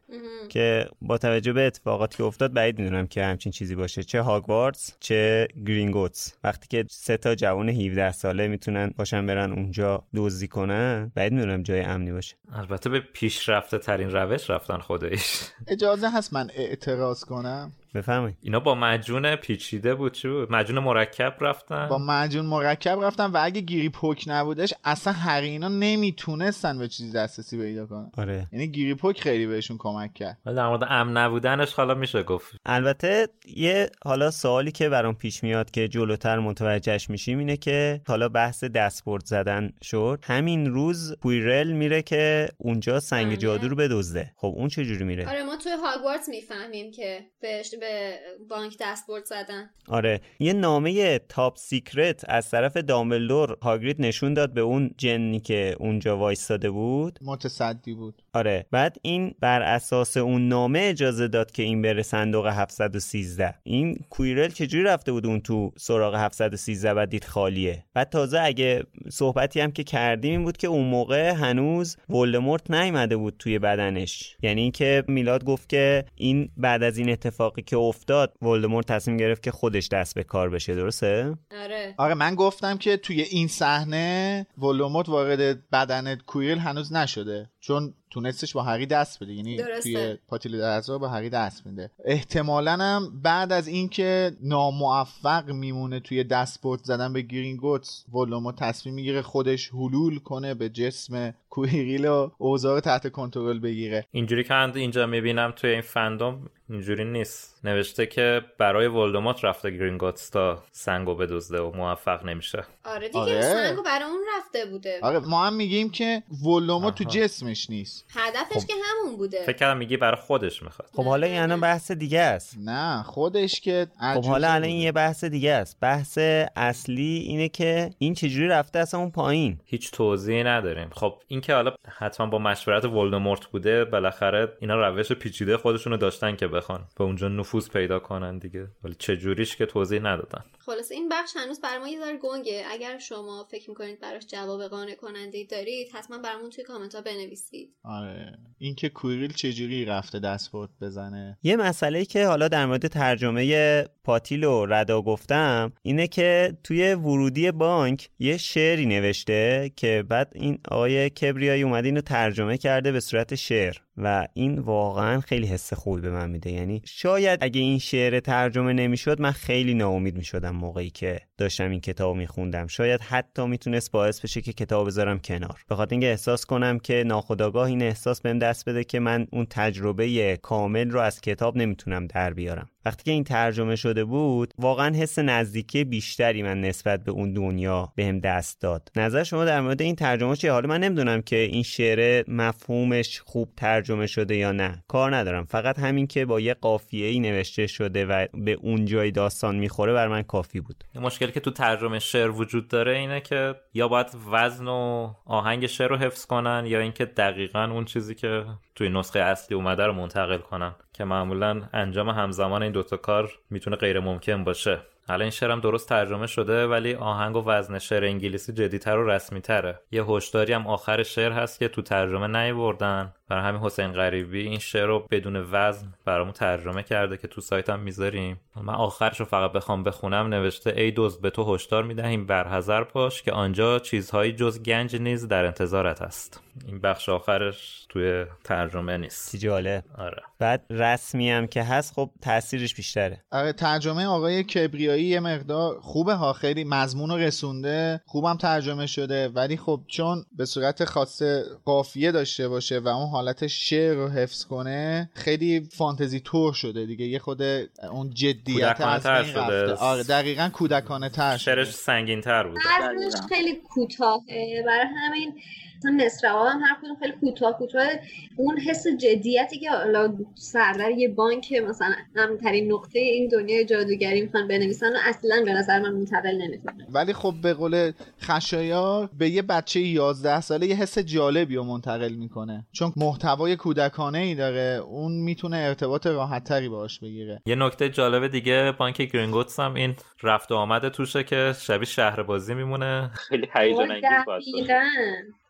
[SPEAKER 2] که با توجه به اتفاقاتی که افتاد بعید می‌دونم که همچین چیزی باشه. چه هاگوارتس چه گرینگوتس وقتی که سه تا جوان 17 ساله می‌تونن باشن برن اونجا دزدی کنن بعید می‌دونم جای امنی باشه.
[SPEAKER 4] البته به پیشرفته ترین روش رفتن خودش.
[SPEAKER 5] اجازه هست من اعتراض کنم.
[SPEAKER 2] بفهمید
[SPEAKER 4] اینا با مجون پیچیده بود چی بود؟ مجون مرکب رفتن؟
[SPEAKER 5] با مجون مرکب رفتن و اگه گیری پوک نبودش اصلا هری اینا نمی‌تونستن به چیزی دسترسی پیدا کنن.
[SPEAKER 2] آره.
[SPEAKER 5] یعنی گیری پوک خیلی بهشون کمک کرد.
[SPEAKER 4] ولی در مورد امن نبودنش حالا میشه گفت.
[SPEAKER 2] البته یه حالا سوالی که برام پیش میاد که جلوتر متوجهش میشیم اینه که حالا بحث دستبرد زدن شد. همین روز پویرل میره که اونجا سنگ
[SPEAKER 3] بله.
[SPEAKER 2] جادو رو بدزده. خب اون چه جوری میره؟
[SPEAKER 3] آره ما توی هاگوارتس می‌فهمیم که بهش به بانک دستبرد زدن.
[SPEAKER 2] آره. یه نامه top secret از طرف دامبلدور هاگرید نشون داد به اون جنی که اونجا وایستاده بود.
[SPEAKER 5] متصدی بود.
[SPEAKER 2] آره. بعد این بر اساس اون نامه اجازه داد که این بره صندوق 713 این کویرل چجوری رفته بود اون تو سراغ 713 و دید خالیه؟ بعد تازه اگه صحبتی هم که کردیم این بود که اون موقع هنوز ولدمورت نیومده بود توی بدنش. یعنی اینکه میلاد گفت که این بعد از این اتفاقی که افتاد ولدمورت تصمیم گرفت که خودش دست به کار بشه. درسته؟
[SPEAKER 3] آره.
[SPEAKER 5] آره من گفتم که توی این صحنه ولدمورت وارد بدن کویرل هنوز نشده. چون تونستش با هری دست بده. یعنی
[SPEAKER 3] درسته.
[SPEAKER 5] توی پاتیل درزدار با هری دست میده. احتمالا هم بعد از اینکه ناموفق میمونه توی دستبرد زدن به گرینگوتس ولدمورت تصمیم می‌گیره خودش حلول کنه به جسم کویرل و اوضاع تحت کنترل بگیره.
[SPEAKER 4] اینجوری که من اینجا می‌بینم توی این fandom اینجوری نیست. نوشته که برای ولدمورت رفته گرینگوتس تا سنگو بدزده و موفق نمیشه.
[SPEAKER 3] آره دیگه
[SPEAKER 5] آره.
[SPEAKER 3] سنگو برای اون رفته بوده.
[SPEAKER 5] آره ما هم میگیم که ولوموت تو. جسمش نیست.
[SPEAKER 3] هدفش که همون بوده.
[SPEAKER 4] فکر کردم میگی برای خودش می‌خواد.
[SPEAKER 2] خب حالا این الان بحث دیگه است.
[SPEAKER 5] نه خودش که
[SPEAKER 2] خب حالا الان. این یه بحث دیگه است. بحث اصلی اینه که این چجوری رفته اصلا اون پایین؟
[SPEAKER 4] هیچ توضیحی نداریم. خب این که حالا حتما با مشورت ولدمورت بوده بالاخره اینا روش پیچیده خودشونو داشتن که بخوان. به اونجا نفوذ پیدا کنن دیگه. ولی چه جوریش که توضیح ندادن.
[SPEAKER 3] خلاصه این بخش هنوز بر ما یه ذره گنگه. اگر شما فکر می‌کنید براش جواب قانع کننده ای دارید حتما برامون توی کامنت ها بنویسید.
[SPEAKER 5] آره. اینکه کویریل چجوری رفته دستبرد بزنه.
[SPEAKER 2] یه مسئله که حالا در مورد ترجمه پاتیل و ردا گفتم اینه که توی ورودی بانک یه شعری نوشته که بعد این آقای کبریایی اومده اینو ترجمه کرده به صورت شعر. و این واقعا خیلی حس خوبی به من میده. یعنی شاید اگه این شعر ترجمه نمی‌شد من خیلی ناامید می‌شدم موقعی که داشتم این کتاب میخوندم. شاید حتی می‌تونست باعث بشه که کتاب بذارم کنار. به خاطر اینکه احساس کنم که ناخودآگاه این احساس بهم دست بده که من اون تجربه کامل رو از کتاب نمی‌تونم در بیارم. وقتی که این ترجمه شده بود واقعا حس نزدیکی بیشتری من نسبت به اون دنیا بهم دست داد. نظر شما در مورد این ترجمه چیه؟ حالا من نمی‌دونم که این شعر مفهومش خوب ترجمه شده یا نه. کار ندارم. فقط همین که با یه قافیه ای نوشته شده و به اون جای داستان می‌خوره بر من کافی بود.
[SPEAKER 4] مشکلی که تو ترجمه شعر وجود داره اینه که یا باید وزن و آهنگ شعر رو حفظ کنن یا اینکه دقیقا اون چیزی که توی نسخه اصلی اومده رو منتقل کنن. که معمولا انجام همزمان این دوتا کار می‌تونه غیر ممکن باشه. حالا این شعرم درست ترجمه شده ولی آهنگ و وزن شعر انگلیسی جدیتر و رسمی تره یه هشداری هم آخر شعر هست که تو ترجمه نیوردن. برای همین حسین غریبی این شعر رو بدون وزن برامون ترجمه کرده که تو سایتم می‌ذاریم. من آخرش رو فقط بخوام بخونم نوشته ای دوست به تو هشدار می‌دهیم برحذر باش که آنجا چیزهایی جز گنج نیز در انتظارت است. این بخش آخرش توی ترجمه نیست.
[SPEAKER 2] چی جالب.
[SPEAKER 4] آره.
[SPEAKER 2] بعد رسمی هم که هست خب تاثیرش بیشتره.
[SPEAKER 5] آره ترجمه آقای کبریایی یه مقدار خوبه ها خیلی مضمون رو رسونده خوبم ترجمه شده ولی خب چون به صورت خاصه قافیه داشته باشه و اون حالت شعر رو حفظ کنه خیلی فانتزی تور شده دیگه. یه خود اون جدیت از
[SPEAKER 4] شده.
[SPEAKER 5] رفته. آره دقیقا کودکانه تر
[SPEAKER 4] شعرش سنگین تر بود
[SPEAKER 3] خیلی کوتاهه. برای همین مثلا مصرعا هم هر کدوم خیلی کوتاه کوتاه اون حس جدیتی که حالا سردر یه بانک مثلا امترین نقطه این دنیای جادوگری می‌خوان بنویسن و اصلا به نظر من منتقل نمی‌کنه.
[SPEAKER 5] ولی خب به قول خشایار به یه بچه 11 ساله یه حس جالبی رو منتقل می‌کنه. چون محتوای کودکانه ای داره اون می‌تونه ارتباط راحت تری باش بگیره.
[SPEAKER 4] یه نکته جالب دیگه بانک گرینگوتس هم این رفت و آمد توشه که شبیه شهر بازی میمونه.
[SPEAKER 8] خیلی هیجان انگیز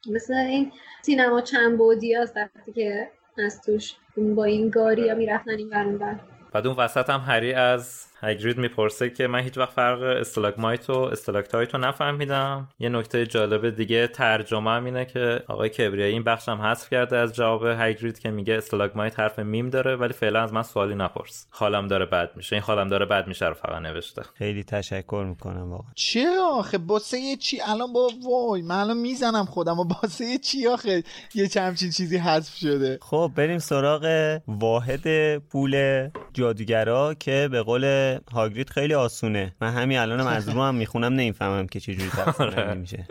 [SPEAKER 3] مثل این سینما چند بعدی هست وقتی که از توش با این گاری ها می‌رفتن این ور.
[SPEAKER 4] بعد اون وسط هم هری از هگرید می‌پرسه که من هیچ وقت فرق stalagmite و stalactite رو نفهمیدم. یه نکته جالب دیگه ترجمه هم اینه که آقای کبریایی این بخش هم حذف کرده از جواب هگرید که میگه stalagmite حرف میم داره ولی فعلا از من سوالی نپرس. حالم داره بد میشه. این حالم داره بد میشه رو فقط نوشته.
[SPEAKER 2] خیلی تشکر می‌کنم واقعا.
[SPEAKER 5] چرا آخه؟ واسه یه چی؟ الان با وای من الان می‌زنم خودم. و واسه یه چی آخه؟ یه همچین چیزی حذف شده.
[SPEAKER 2] خب بریم سراغ واحد پول جادوگرا که به قول هاگرید خیلی آسونه. من همین الانم از رو هم می‌خونم نمی‌فهمم که چجوری تقسیم بندی میشه.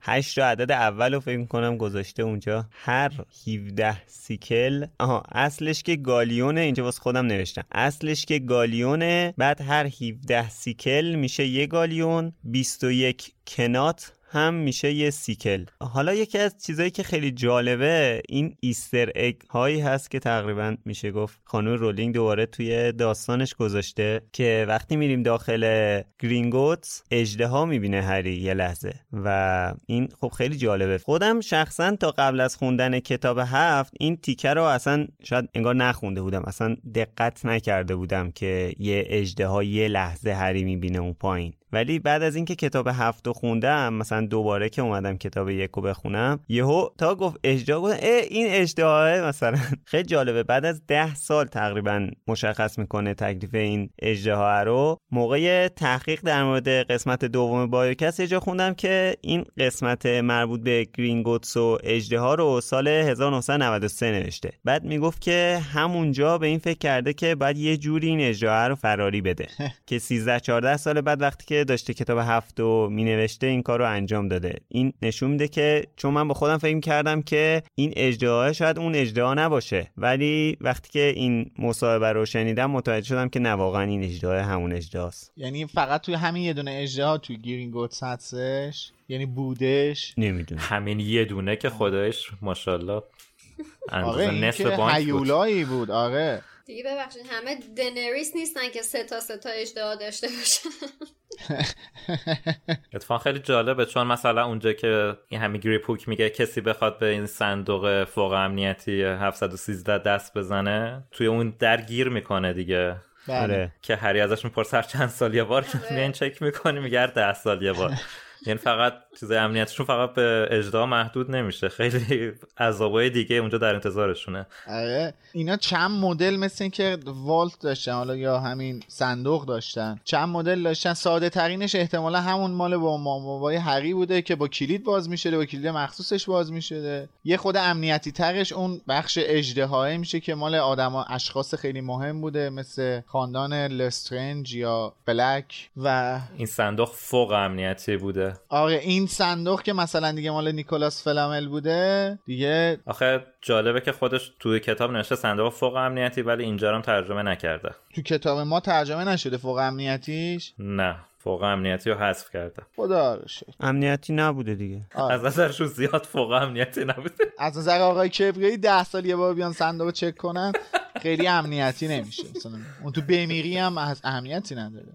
[SPEAKER 2] هشت عدد اول رو فکر کنم گذاشته اونجا. هر 17 سیکل. آها اصلش که گالیونه اینجا واسه خودم نوشتم. اصلش که گالیونه بعد هر 17 سیکل میشه یه گالیون. 21 کنات. هم میشه یه سیکل. حالا یکی از چیزایی که خیلی جالبه این Easter egg هایی هست که تقریبا میشه گفت خانم رولینگ دوباره توی داستانش گذاشته که وقتی میریم داخل گرینگوتس اژدها می‌بینه هری یه لحظه و این خب خیلی جالبه. خودم شخصا تا قبل از خوندن کتاب هفت این تیکه رو اصلا شاید انگار نخونده بودم. اصلا دقت نکرده بودم که یه اژدها یه لحظه هری می‌بینه اون پایین. ولی بعد از اینکه کتاب هفت رو خوندم مثلا دوباره که اومدم کتاب یک رو بخونم یهو تا گفت اژدها گفتم اه این اژدها مثلا. خیلی جالبه. بعد از ده سال تقریبا مشخص می‌کنه تکلیف این اژدها رو. موقع تحقیق در مورد قسمت دوم بایوکس جا خوندم که این قسمت مربوط به گرینگوتس و اژدها رو سال 1993 نوشته. بعد می‌گفت که همونجا به این فکر کرده که باید یه جوری این اجدها رو فراری بده. که 13 14 سال بعد وقتی که داشته کتاب هفت و می نوشته این کار رو انجام داده. این نشون میده که چون من با خودم فکر کردم که این اجدها شاید اون اجدها نباشه ولی وقتی که این مصاحبه رو شنیدم متوجه شدم که نه واقعا این اجدها همون اجدهاست
[SPEAKER 5] یعنی فقط توی همین یه دونه اجده توی گرینگوتس هستش یعنی بودش.
[SPEAKER 2] نمی‌دونم.
[SPEAKER 4] همین یه دونه که خدایش ماشاءالله
[SPEAKER 5] آره
[SPEAKER 4] اندازه نصف
[SPEAKER 5] که
[SPEAKER 4] بانک بود.
[SPEAKER 5] بود آره.
[SPEAKER 3] دیگه ببخشید همه دنریس نیستن که سه تا سه تا اجدها داشته باشن.
[SPEAKER 4] اتفاقا خیلی جالبه چون مثلا اونجا که این همین گریپوک میگه کسی بخواد به این صندوق فوق امنیتی 713 دست بزنه توی اون در گیر می‌کنه دیگه.
[SPEAKER 5] بله.
[SPEAKER 2] آره
[SPEAKER 4] که هری ازش می‌پرسه هر چند سال یه بار میان چک می‌کنی میگه هر ده سال یه بار. یعنی فقط چیز امنیتشون فقط به اجدا محدود نمیشه. خیلی عذابای دیگه اونجا در انتظارشونه.
[SPEAKER 5] آره. اینا چند مدل مثل این که والت داشتن حالا یا همین صندوق داشتن. چند مدل داشتن. ساده ترینش احتمالا همون مال با مامابای هری بوده که با کلید باز می‌شده با کلید مخصوصش باز می‌شده. یه خود امنیتی ترش اون بخش اجده میشه که مال آدما اشخاص خیلی مهم بوده مثل خاندان لسترنج یا بلک و
[SPEAKER 4] این صندوق فوق امنیتی بوده.
[SPEAKER 5] آره این صندوق که مثلا دیگه مال نیکولاس فلامل بوده دیگه
[SPEAKER 4] آخه جالبه که خودش توی کتاب نوشته صندوق فوق امنیتی ولی اینجا هم ترجمه نکرده.
[SPEAKER 5] تو کتاب ما ترجمه نشده فوق امنیتیش؟
[SPEAKER 4] نه فوق امنیتی رو حذف کرده.
[SPEAKER 5] خدا رو شکر.
[SPEAKER 2] امنیتی نبوده دیگه.
[SPEAKER 5] آره.
[SPEAKER 4] از نظرشون زیاد فوق امنیتی نبوده.
[SPEAKER 5] از نظر آقای کبریایی ده سال یه بار بیان صندوق رو چک کنن خیلی امنیتی نمیشه. مثلا اون تو بمیری هم از اهمیتی نداره.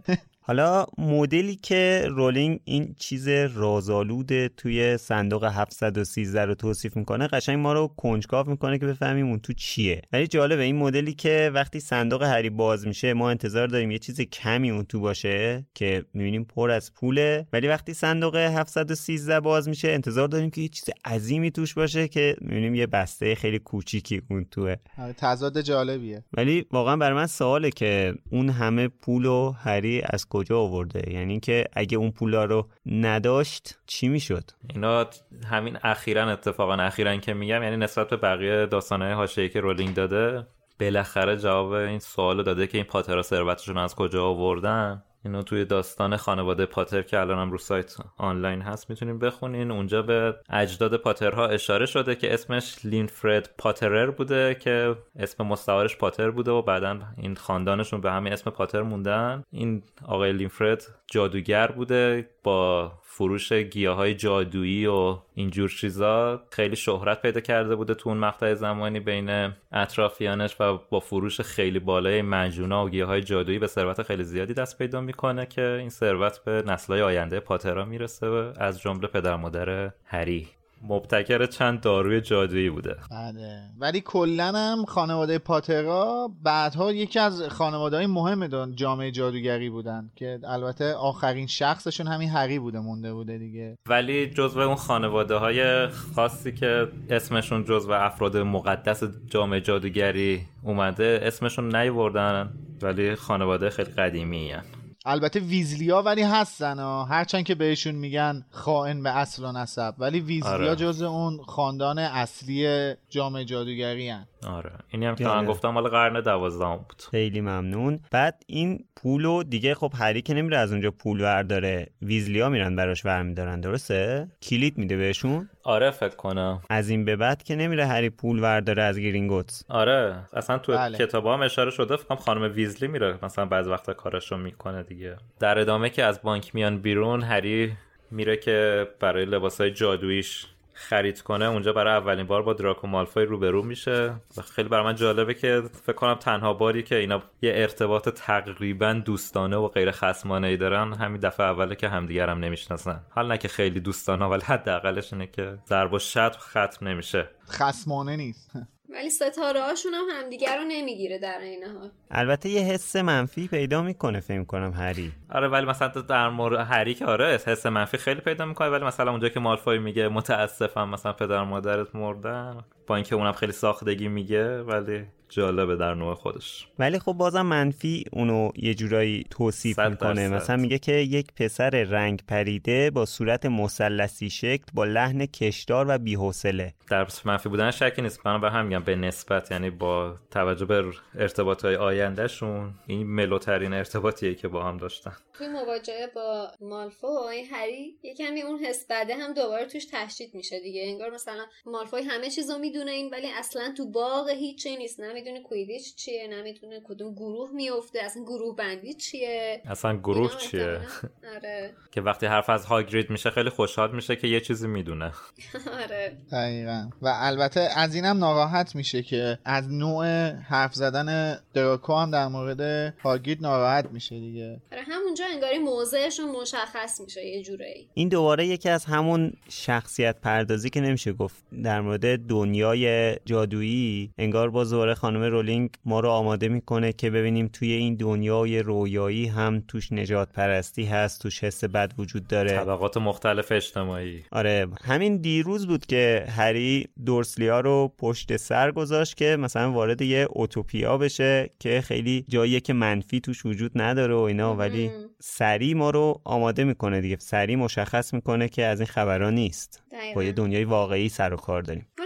[SPEAKER 2] حالا مدلی که رولینگ این چیز رازآلود توی صندوق 713 رو توصیف می‌کنه قشنگ ما رو کنجکاو می‌کنه که بفهمیم اون تو چیه. ولی جالبه این مدلی که وقتی صندوق هری باز میشه ما انتظار داریم یه چیز کمی اون تو باشه که می‌بینیم پر از پوله. ولی وقتی صندوق 713 باز میشه انتظار داریم که یه چیز عظیمی توش باشه که می‌بینیم یه بسته خیلی کوچیکی اون توه.
[SPEAKER 5] آره، تضاد جالبیه.
[SPEAKER 2] ولی واقعا برای من سواله که اون همه پول و هری از کجا آورده؟ یعنی که اگه اون پولا رو نداشت چی می‌شد؟
[SPEAKER 4] اینا همین اخیرا اتفاقا اخیرا که میگم یعنی نسبت به بقیه داستانهای حاشیه‌ای که رولینگ داده بالاخره جواب این سوال داده که این پاترها ثروتشون از کجا آوردن. اینو توی داستان خانواده پاتر که الانم رو سایت آنلاین هست می‌تونیم بخونین. اونجا به اجداد پاترها اشاره شده که اسمش لینفرد پاترر بوده که اسم مستعارش پاتر بوده و بعدا این خاندانشون به همین اسم پاتر موندن. این آقای لینفرد جادوگر بوده با فروش گیاه های جادویی و اینجور چیزا خیلی شهرت پیدا کرده بوده تو اون مقطع زمانی بین اطرافیانش و با فروش خیلی بالای مجونا و گیاه های جادویی به ثروت خیلی زیادی دست پیدا می‌کنه که این ثروت به نسلهای آینده پاترا می‌رسه از جمله پدر مادر هری. مبتکر چند داروی جادویی بوده.
[SPEAKER 5] بله. ولی کلا هم خانواده پاترا بعدها یکی از خانواده های مهم جامعه جادوگری بودن که البته آخرین شخصشون همین هری بوده مونده بوده دیگه.
[SPEAKER 4] ولی جزو اون خانواده های خاصی که اسمشون جزو افراد مقدس جامعه جادوگری اومده اسمشون نیوردن ولی خانواده خیلی قدیمی هن.
[SPEAKER 5] البته ویزلیا ولی هستن ها. هرچند که بهشون میگن خائن به اصل و نسب. ولی ویزلیا آره. جز اون خاندان اصلی جامعه جادوگری هن.
[SPEAKER 4] آره. اینی هم که من گفتم مال قرن دوازدهم بود.
[SPEAKER 2] خیلی ممنون. بعد این پولو دیگه خب هری که نمیره از اونجا پول ورداره ویزلیا میرن براش ورمیدارن درسته؟ کلید میده بهشون.
[SPEAKER 4] آره فکر کنم.
[SPEAKER 2] از این به بعد که نمیره هری پول ورداره از گرینگوتس
[SPEAKER 4] آره اصلا تو بله. کتاب هم اشاره شده فکر خانم ویزلی میره مثلا بعض وقتا کارشو می‌کنه دیگه. در ادامه که از بانک میان بیرون هری میره که برای لباسای جادوییش خرید کنه اونجا برای اولین بار با دراکو مالفوی روبرو میشه. و خیلی برای من جالبه که فکر کنم تنها باری که اینا یه ارتباط تقریبا دوستانه و غیر خصمانه ای دارن همین دفعه اوله که همدیگر هم نمی‌شناسن. حال نه که خیلی دوستانه ولی حداقلش اینه که ضرب و شتم ختم نمیشه.
[SPEAKER 5] خصمانه نیست.
[SPEAKER 3] ولی ستاره هاشون هم همدیگر رو نمی‌گیره در این حال.
[SPEAKER 2] البته یه حس منفی پیدا می‌کنه فکر کنم هری.
[SPEAKER 4] آره ولی مثلا در مورد هری که آره حس منفی خیلی پیدا می‌کنه ولی مثلا اونجا که مالفوی میگه متاسفم مثلا پدر مادرت مردن. با اینکه اونم خیلی ساختگی میگه ولی جالبه در نوع خودش.
[SPEAKER 2] ولی خب بازم منفی اونو یه جورایی توصیف می‌کنه. مثلا میگه که یک پسر رنگ پریده با صورت مثلثی شکل با لحن کشدار و بی‌حوصله.
[SPEAKER 4] در منفی بودن شکی نیست. من به هم میگم به نسبت یعنی با توجه به ارتباط های آیندهشون این ملوترین ارتباطیه که با هم داشتن.
[SPEAKER 3] توی مواجهه با مالفوی هری یکمی اون حس بده هم دوباره توش تشدید میشه دیگه. انگار مثلا مالفوی همه چیزو می‌دونه این ولی اصلا تو باغ هیچی نیست. نمی‌دونه کویدیچ چیه نمی‌دونه کدوم گروه میفته اصلا گروه بندی چیه.
[SPEAKER 4] اصلا گروه چیه؟ آره. که وقتی حرف از هاگرید میشه خیلی خوشحال میشه که یه چیزی می‌دونه.
[SPEAKER 3] آره.
[SPEAKER 5] دقیقا. و البته از اینم ناراحت میشه که از نوع حرف زدن دراکو هم در مورد هاگرید ناراحت میشه دیگه.
[SPEAKER 3] آره همونجا انگاری موضعشون مشخص میشه یه جورایی.
[SPEAKER 2] این دوباره یکی از همون شخصیت پردازی که نمیشه گفت در مورد دنیای جادویی انگار با زوره خانم رولینگ ما رو آماده می‌کنه که ببینیم توی این دنیای رویایی هم توش نجات پرستی هست توش حس بد وجود داره.
[SPEAKER 4] طبقات مختلف اجتماعی.
[SPEAKER 2] آره همین دیروز بود که هری دورسلیا رو پشت سر گذاشت که مثلا وارد یه اوتوپیا بشه که خیلی جاییه که منفی توش وجود نداره و اینا ولی سری ما رو آماده می‌کنه دیگه. سری مشخص می‌کنه که از این خبرها نیست. با یه دنیای واقعی سر و کار داریم.
[SPEAKER 3] تو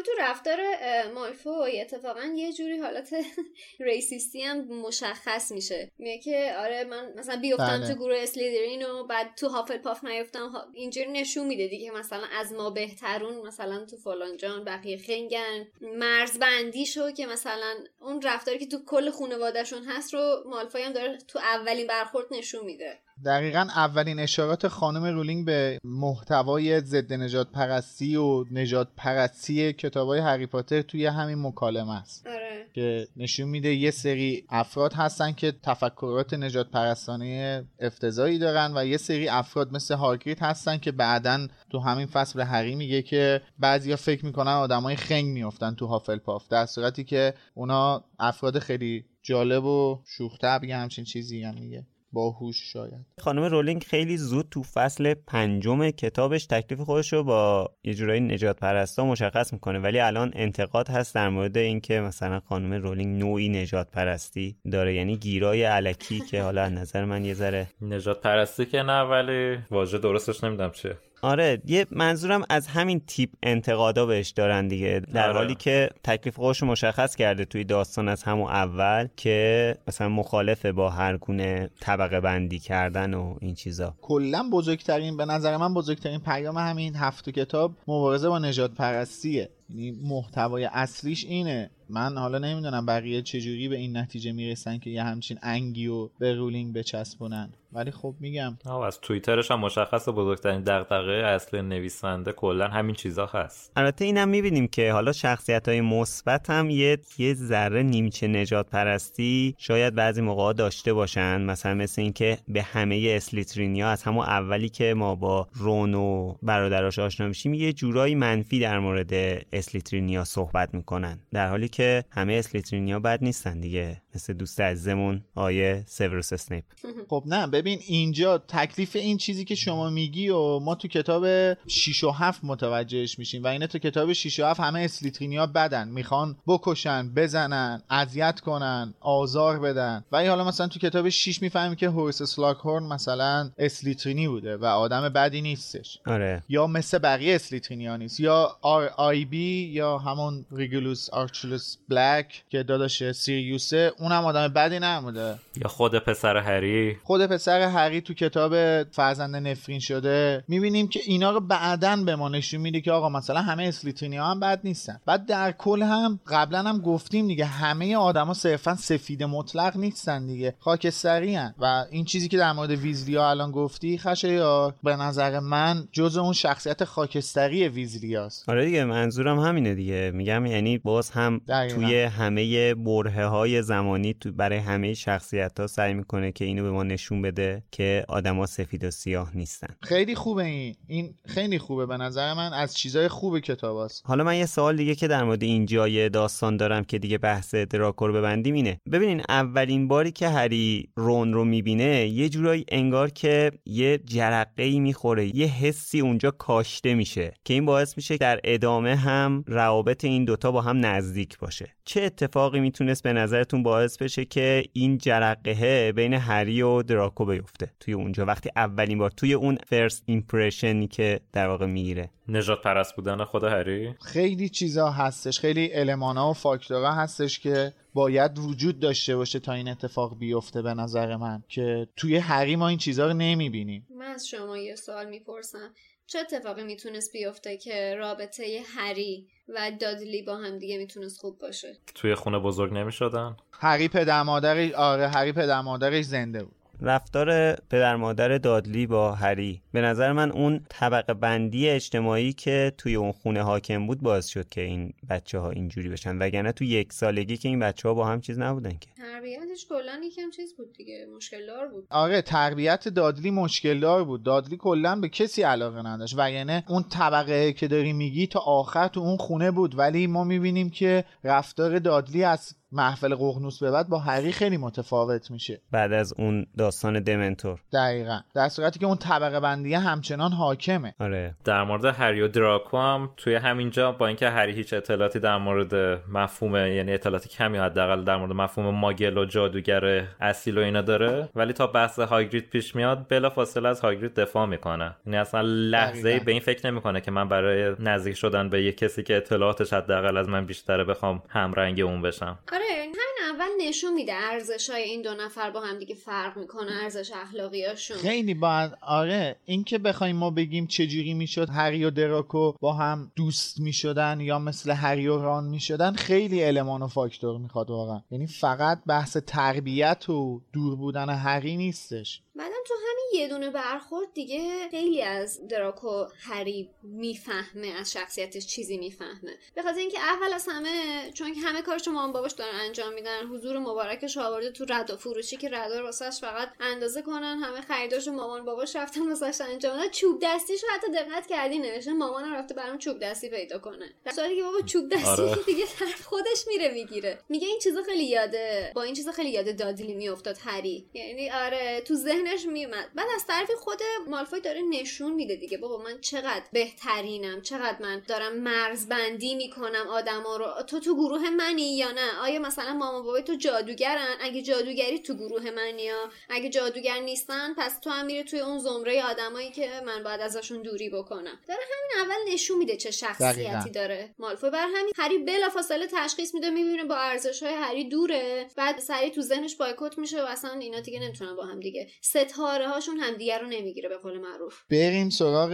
[SPEAKER 3] رفتار مالفوی اتفاقا یه جوری حالت ریسیستی هم مشخص میشه. میگه که آره من مثلا بیفتم بله. تو گروه اسلیدرین و بعد تو هافل پاف نیفتم اینجوری نشون میده دیگه مثلا از ما بهترون مثلا تو فلان جان بقیه خنگن. مرزبندی شو که مثلا اون رفتاری که تو کل خانوادهشون هست رو مالفوی هم داره تو اولین برخورد نشون میده.
[SPEAKER 5] دقیقا اولین اشارات خانم رولینگ به محتوای ضد نجات پرستی و نجات پرستی کتاب های هری پاتر توی همین مکالمه است
[SPEAKER 3] آره.
[SPEAKER 5] که نشون میده یه سری افراد هستن که تفکرات نجات پرستانه افتضایی دارن و یه سری افراد مثل هارگریت هستن که بعدا تو همین فصل هری میگه که بعضیا فکر می‌کنن آدمای خنگ میافتن تو هافل پاف در صورتی که اونا افراد خیلی جالب و شوخ همچین چیزی هم میگه باهوش شاید.
[SPEAKER 2] خانم رولینگ خیلی زود تو فصل پنجم کتابش تکلیف خودش رو با یه جورایی نجات پرستا مشخص می‌کنه ولی الان انتقاد هست در مورد اینکه مثلا خانم رولینگ نوعی نجات پرستی داره یعنی گیرای علکی که حالا از نظر من یه ذره
[SPEAKER 4] نجات پرستی که نه ولی واژه درستش نمی‌دونم چیه.
[SPEAKER 2] آره یه منظورم از همین تیپ انتقادا بهش دارن دیگه در
[SPEAKER 4] آره.
[SPEAKER 2] حالی که تکلیف خودش رو مشخص کرده توی داستان از همون اول که مثلا مخالفه با هر گونه طبقه بندی کردن و این چیزا.
[SPEAKER 5] کلا بزرگترین به نظر من بزرگترین پیام همین هفت کتاب مبارزه با نجات پرستیه. یعنی محتوای اصلیش اینه. من حالا نمی‌دونم بقیه چجوری به این نتیجه می‌رسن که یه همچین انگی و به رولینگ بچسبونن. ولی خب میگم.
[SPEAKER 4] از توییترش هم مشخص بزرگترین دغدغه اصل نویسنده کلا همین چیزا هست.
[SPEAKER 2] البته اینم می‌بینیم که حالا شخصیت های مثبت هم یه یه ذره نیمچه نجات پرستی شاید بعضی موقع داشته باشن. مثلا مثل اینکه به همه اسلیترینیا از همون اولی که ما با رون و برادراش آشنا میشیم یه جورایی منفی در مورد اسلیترینیا صحبت می‌کنن. در حالی که همه اسلیترینیا بد نیستن دیگه. مثل دوست عزیزمون آقای سیوروس اسنیپ.
[SPEAKER 5] خب نه ببین اینجا تکلیف این چیزی که شما میگی و ما تو کتاب 6 و 7 متوجهش میشیم و اینه تو کتاب 6 و 7 همه اسلیترینیا بدن می‌خوان بکشن بزنن اذیت کنن آزار بدن. ولی حالا مثلا تو کتاب 6 می‌فهمیم که هورس سلاکهورن مثلا اسلیترینی بوده و آدم بدی نیستش.
[SPEAKER 2] آره.
[SPEAKER 5] یا مثل بقیه اسلیترینیا نیست. یا R.A.B یا همون ریگولوس آرکتوروس بلک که داداش سیریوسه اونم آدم بدی نبوده.
[SPEAKER 4] یا خود پسر هری؟
[SPEAKER 5] خود پسر هری تو کتاب فرزند نفرین شده. می‌بینیم که اینا رو بعدا به ما نشون میده که آقا مثلا همه اسلیترینی ها هم بد نیستن. بعد در کل هم قبلا هم گفتیم دیگه همه آدما صرفا سفید مطلق نیستن دیگه. خاکستری هن. و این چیزی که در مورد ویزلیا الان گفتی خشه یا به نظر من جز اون شخصیت خاکستری ویزلیاست
[SPEAKER 2] آره دیگه منظورم همینه دیگه. میگم یعنی باز هم
[SPEAKER 5] دقیقاً.
[SPEAKER 2] توی همه برهه های زمانی تو برای همه شخصیت ها سعی می‌کنه که اینو به ما نشون بده که آدما سفید و سیاه نیستن.
[SPEAKER 5] خیلی خوبه این. این خیلی خوبه به نظر من. از چیزای خوب کتاب هست.
[SPEAKER 2] حالا من یه سوال دیگه که در مورد این جای داستان دارم که دیگه بحث دراکو رو ببندیم اینه. ببینین اولین باری که هری رون رو می‌بینه یه جورایی انگار که یه جرقه ای می‌خوره یه حسی اونجا کاشته میشه که این باعث میشه در ادامه هم روابط این دوتا با هم نزدیک باشه. چه اتفاقی می‌تونست به نظرتون باعث بشه که این جرقه بین هری و دراکو بیفته توی اونجا. وقتی اولین بار توی اون فرست ایمپرشنی که در واقع می‌گیره.
[SPEAKER 4] نجات پرست بودن خود هری؟
[SPEAKER 5] خیلی چیزا هستش. خیلی المانا و فاکتورها هستش که باید وجود داشته باشه تا این اتفاق بیفته به نظر من که توی هری ما این چیزها رو نمی‌بینیم.
[SPEAKER 3] من از شما یه سوال می‌پرسم. چه اتفاقی می‌تونست بیفته که رابطه هری و دادلی با هم دیگه می‌تونست خوب باشه؟
[SPEAKER 4] توی خونه بزرگ نمی شدن
[SPEAKER 5] هری پدر مادرش آره هری پدر مادرش زنده بود.
[SPEAKER 2] رفتار پدر مادر دادلی با هری. به نظر من اون طبقه بندی اجتماعی که توی اون خونه حاکم بود باعث شد که این بچه ها اینجوری بشن. وگرنه تو یک سالگی که این بچه ها با هم چیز نبودن که.
[SPEAKER 3] تربیتش کلا یکم چیز بود دیگه مشکلدار بود.
[SPEAKER 5] آره تربیت دادلی مشکل دار بود. دادلی کلا به کسی علاقه نداشت. و یعنی اون طبقه که داری میگی تا آخر تو اون خونه بود. ولی ما می‌بینیم که رفتار دادلی از محفل ققنوس به بعد با هری خیلی متفاوت میشه.
[SPEAKER 2] بعد از اون داستان دمنتور.
[SPEAKER 5] دقیقا. در صورتی که اون طبقه بندی همچنان حاکمه.
[SPEAKER 2] آره.
[SPEAKER 4] در مورد هری و دراکو هم توی همینجا با اینکه هری هیچ اطلاعاتی در مورد مفهوم یعنی اطلاعاتی کمی حداقل در مورد مفهوم ماگل و جادوگر اصیل و اینا داره ولی تا بحث هاگرید پیش میاد بلا فاصله از هاگرید دفاع می‌کنه. یعنی اصلا لحظه
[SPEAKER 5] دقیقاً.
[SPEAKER 4] به این فکر نمی‌کنه که من برای نزدیک شدن به یه کسی که اطلاعاتش حداقل از من بیشتره بخوام همرنگ اون بشم.
[SPEAKER 3] آره همین اول نشون میده ارزش های این دو نفر با هم دیگه فرق می‌کنه ارزش اخلاقیاشون.
[SPEAKER 5] خیلی باید آره این که بخوایم ما بگیم چجوری می‌شد هری و دراکو با هم دوست می‌شدن یا مثل هری و ران می‌شدن خیلی المان و فاکتور می‌خواد واقعا. یعنی فقط بحث تربیت و دور بودن هری نیستش.
[SPEAKER 3] بعدم تو همین یه دونه برخورد دیگه خیلی از دراکو هری می‌فهمه از شخصیتش چیزی می‌فهمه. به خاطر اینکه اول از همه چون که همه کارشو مامان باباش دارن انجام میدن حضور مبارکش آورده تو رد و فروشی که ردا واسش فقط اندازه کنن همه خریداشو مامان باباش رفتن واسش انجام دادن چوب دستیشو حتی دقت کردی نوشته مامانم رفته برام چوب دستی پیدا کنه. در صورتی که بابا چوب دستی
[SPEAKER 4] آره.
[SPEAKER 3] دیگه طرف خودش میره می‌گیره. میگه این چیزا خیلی یاده با این چیزا خیلی یاد دادلی میافتاد هری. یعنی آره تو ذهنش میومد. بعد از طرفی خود مالفوی داره نشون میده دیگه. بابا من چقدر بهترینم چقدر من دارم مرزبندی می‌کنم آدما رو. تو تو گروه منی یا نه؟ آیا مثلا مامان بابای تو جادوگرن؟ اگه جادوگری تو گروه منی یا اگه جادوگر نیستن پس تو هم میره توی اون زمره آدمایی که من باید ازشون دوری بکنم. داره همین اول نشون میده چه شخصیتی
[SPEAKER 5] دقیقاً.
[SPEAKER 3] داره مالفوی بر همین هری بلافاصله تشخیص میده می‌بینه با ارزش های هری دوره. بعد سری تو ذهنش بایکوت میشه و اصلا اینا دیگه نمی‌تونن با هم دیگه ستاره هاشون همدیگه رو نمی‌گیره به قول معروف.
[SPEAKER 5] بریم سراغ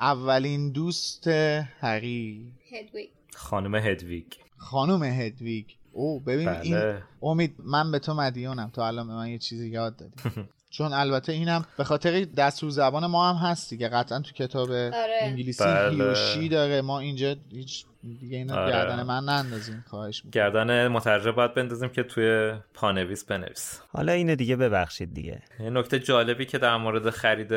[SPEAKER 5] اولین دوست هری
[SPEAKER 3] هدویگ
[SPEAKER 4] خانم هدویگ
[SPEAKER 5] خانم هدویگ او ببین
[SPEAKER 4] بله.
[SPEAKER 5] این امید من به تو مدیونم. تا الان به من یه چیزی یاد دادی. چون البته اینم به خاطر دستور زبان ما هم هست دیگه. قطعا تو کتاب انگلیسی
[SPEAKER 4] بله.
[SPEAKER 5] هیوشی داره. ما اینجا هیچ دیگه اینا
[SPEAKER 4] آره.
[SPEAKER 5] گردن من نندازیم خواهش می‌کنم.
[SPEAKER 4] گردن مترجم باید بندازیم که توی پانویس بنویس.
[SPEAKER 2] حالا اینو دیگه ببخشید دیگه.
[SPEAKER 4] یه نکته جالبی که در مورد خرید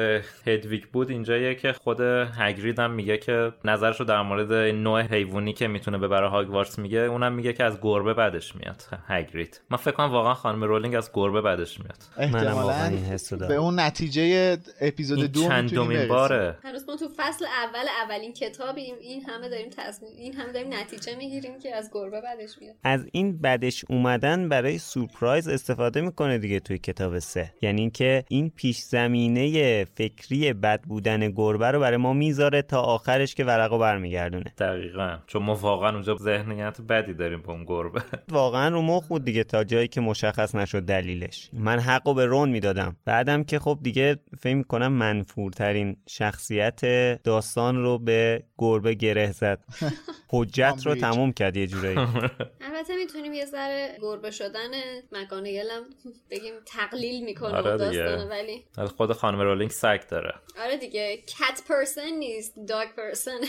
[SPEAKER 4] هدویگ بود اینجاییه که خود هگرید هم میگه که نظرش رو در مورد نوع حیوانی که می‌تونه ببره هاگوارتس میگه اونم میگه که از گربه بدش میاد هگرید. من فکر کنم واقعا خانم رولینگ از گربه بدش میاد.
[SPEAKER 2] منم واقعا
[SPEAKER 5] احتمالاً
[SPEAKER 2] این حسو
[SPEAKER 5] به اون نتیجه اپیزود دو
[SPEAKER 4] چندمین. باره.
[SPEAKER 3] هنوز ما تو فصل اول اولین کتابیم. این همه داریم تصمیم این همه داریم نتیجه می‌گیریم که از گربه بدش میاد.
[SPEAKER 2] از این بدش اومدن برای سورپرایز استفاده می‌کنه دیگه توی کتاب سه. یعنی اینکه این پیش زمینه فکری بد بودن گربه رو برای ما می‌ذاره تا آخرش که ورقو برمیگردونه.
[SPEAKER 4] دقیقا. چون ما واقعا اونجا ذهنیت بدی داریم با اون گربه.
[SPEAKER 2] واقعا رو مخ بود دیگه تا جایی که مشخص نشد دلیلش. من حقو به رون می‌دادم. بعدم که خب دیگه فکر می‌کنم منفورترین شخصیت داستان رو به گربه گره زد. حجت رو. تموم کرد یه جورایی
[SPEAKER 3] البته می‌تونیم یه ذره گربه شدن مکانگلم بگیم تقلیل می‌کنه
[SPEAKER 4] آره دیگه.
[SPEAKER 3] داستانه ولی
[SPEAKER 4] ولی خود خانم رولینگ سگ داره
[SPEAKER 3] آره دیگه کت پرسن نیست داگ پرسن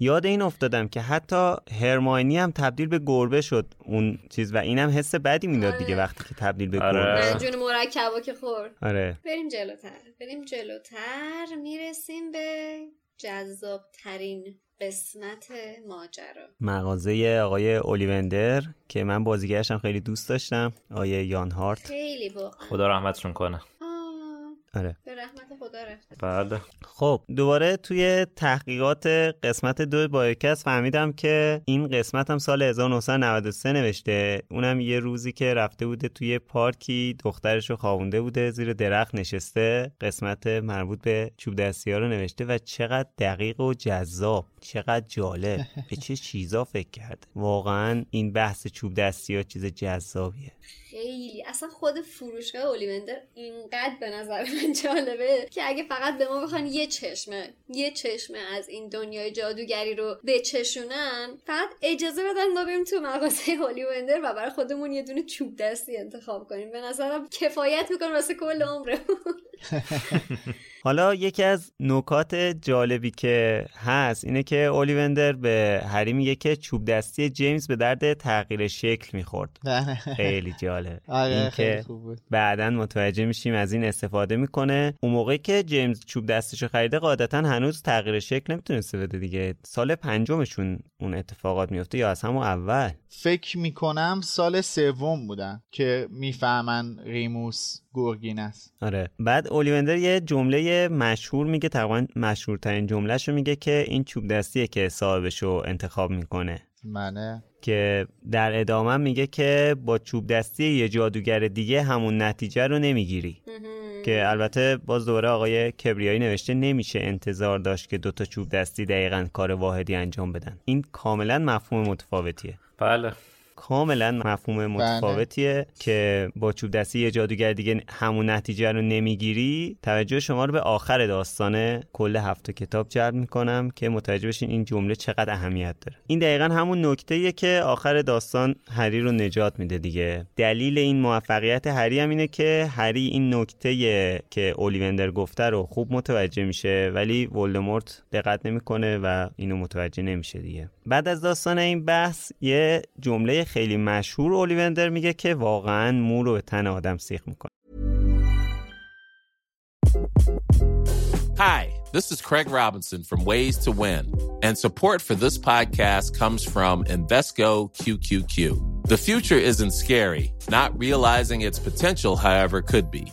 [SPEAKER 2] یاد این افتادم که حتی هرماینی هم تبدیل به گربه شد اون چیز و اینم حس بدی می‌داد دیگه
[SPEAKER 3] آره.
[SPEAKER 2] وقتی که تبدیل به
[SPEAKER 4] آره.
[SPEAKER 2] گربه شد.
[SPEAKER 3] منجون مرکبا که خورد
[SPEAKER 2] آره
[SPEAKER 3] بریم جلوتر بریم جلوتر می‌رسیم به جذاب ترین قسمت ماجرا.
[SPEAKER 2] مغازه آقای اولیوندر که من بازیگرشم خیلی دوست داشتم آقای یان هارت.
[SPEAKER 3] خیلی واقعا
[SPEAKER 4] خدا رحمتشون کنه.
[SPEAKER 2] آره.
[SPEAKER 3] به رحمت خدا رفت
[SPEAKER 4] بله.
[SPEAKER 2] خب دوباره توی تحقیقات قسمت دو بایوکست فهمیدم که این قسمت هم سال 1993 نوشته. اونم یه روزی که رفته بوده توی پارکی دخترش رو خوابونده بوده زیر درخت نشسته. قسمت مربوط به چوب دستی ها رو نوشته و چقدر دقیق و جذاب چقدر جالب. به چه چیزا فکر کرده؟ واقعا این بحث چوب دستی ها چیز جذابیه.
[SPEAKER 3] خیلی. اصلا خود فروشگاه اولیوندر اینقدر به نظر من جالبه که اگه فقط به ما بخوان یه چشمه یه چشمه از این دنیای جادوگری رو بچشونن فقط اجازه بدن ما بریم تو مغازه اولیوندر و برای خودمون یه دونه چوب دستی انتخاب کنیم. به نظرم کفایت می‌کنه واسه کل عمرمون.
[SPEAKER 2] حالا یکی از نکات جالبی که هست اینه که اولیوندر به هری میگه که چوب دستی جیمز به درد تغییر شکل می‌خورد. خیلی جالب
[SPEAKER 5] آره
[SPEAKER 2] این که بعدا متوجه میشیم از این استفاده می‌کنه. اون موقعی که جیمز چوب دستشو خریده قاعدتا هنوز تغییر شکل نمی‌تونسته بده دیگه. سال پنجمشون اون اتفاقات میفته یا از همون اول.
[SPEAKER 5] فکر می‌کنم سال سوم بودن که می‌فهمن ریموس گرگین است.
[SPEAKER 2] آره. بعد اولیوندر یه جمله مشهور میگه تقریبا مشهورترین جملهشو میگه که این چوب دستیه که صاحبشو انتخاب می‌کنه.
[SPEAKER 5] منه
[SPEAKER 2] که در ادامه میگه که با چوب دستی یه جادوگر دیگه همون نتیجه رو نمی‌گیری. که البته باز دوباره آقای کبریایی نوشته نمیشه انتظار داشت که دوتا چوب دستی دقیقا کار واحدی انجام بدن. این کاملا مفهوم متفاوتیه.
[SPEAKER 4] بله
[SPEAKER 2] کاملا مفهوم متفاوتیه که با چوب دستی یه جادوگر دیگه همون نتیجه رو نمی‌گیری. توجه شما رو به آخر داستان کل هفت کتاب جلب می‌کنم که متوجه بشین این جمله چقدر اهمیت داره. این دقیقا همون نکته که آخر داستان هری رو نجات میده دیگه. دلیل این موفقیت هری هم اینه که هری این نکته که اولیوندر گفته رو خوب متوجه میشه ولی ولدمورت دقت نمی‌کنه و اینو متوجه نمیشه دیگه. بعد از داستان این بحث یه جمله خیلی مشهور اولیوندر میگه که واقعا مو رو به تن آدم سیخ می‌کنه
[SPEAKER 8] Hi, this is Craig Robinson from Ways to Win, and support for this podcast comes from Invesco QQQ. The future isn't scary, not realizing its potential, however, could be.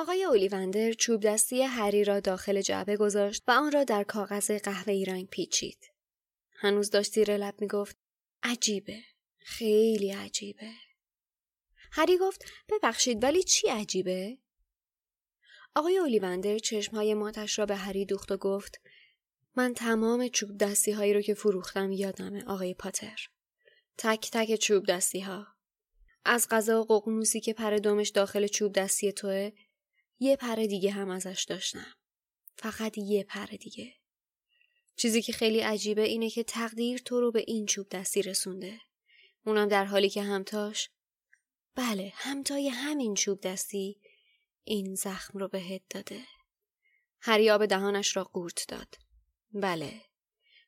[SPEAKER 3] آقای اولیوندر چوب دستی هری را داخل جعبه گذاشت و آن را در کاغذ قهوه‌ای رنگ پیچید. هنوز داشت زیر لب می‌گفت عجیبه. خیلی عجیبه. هری گفت ببخشید ولی چی عجیبه؟ آقای اولیوندر چشمهای ماتش را به هری دوخت و گفت من تمام چوب دستی هایی رو که فروختم یادمه آقای پاتر. تک تک چوب دستی ها. از غذا و ققنوسی که پر دومش داخل چوب دستی توه یه پر دیگه هم ازش داشتم. فقط یه پر دیگه. چیزی که خیلی عجیبه اینه که تقدیر تو رو به این چوب دستی رسونده. اونم در حالی که همتاش بله همتای همین چوب دستی این زخم رو بهت داده. هری آب دهانش را قورت داد. بله.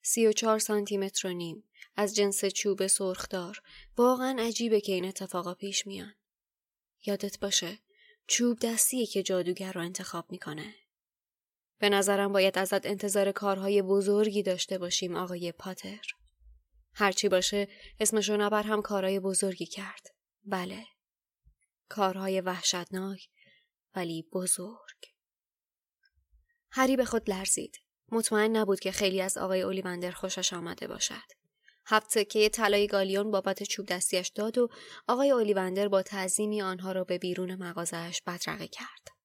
[SPEAKER 3] سی و چهار سانتی متر و نیم از جنس چوب سرخدار واقعا عجیبه که این اتفاقا پیش میان. یادت باشه چوب دستی که جادوگر رو انتخاب می‌کنه. به نظرم باید ازت انتظار کارهای بزرگی داشته باشیم آقای پاتر. هرچی باشه اسمشو نبر هم کارهای بزرگی کرد. بله. کارهای وحشتناک ولی بزرگ. هری به خود لرزید. مطمئن نبود که خیلی از آقای اولیوندر خوشش آمده باشد. هفت سکه طلای گالیون بابت چوب دستیش داد و آقای اولیوندر با تعظیمی آنها را به بیرون مغازهاش بدرقه کرد.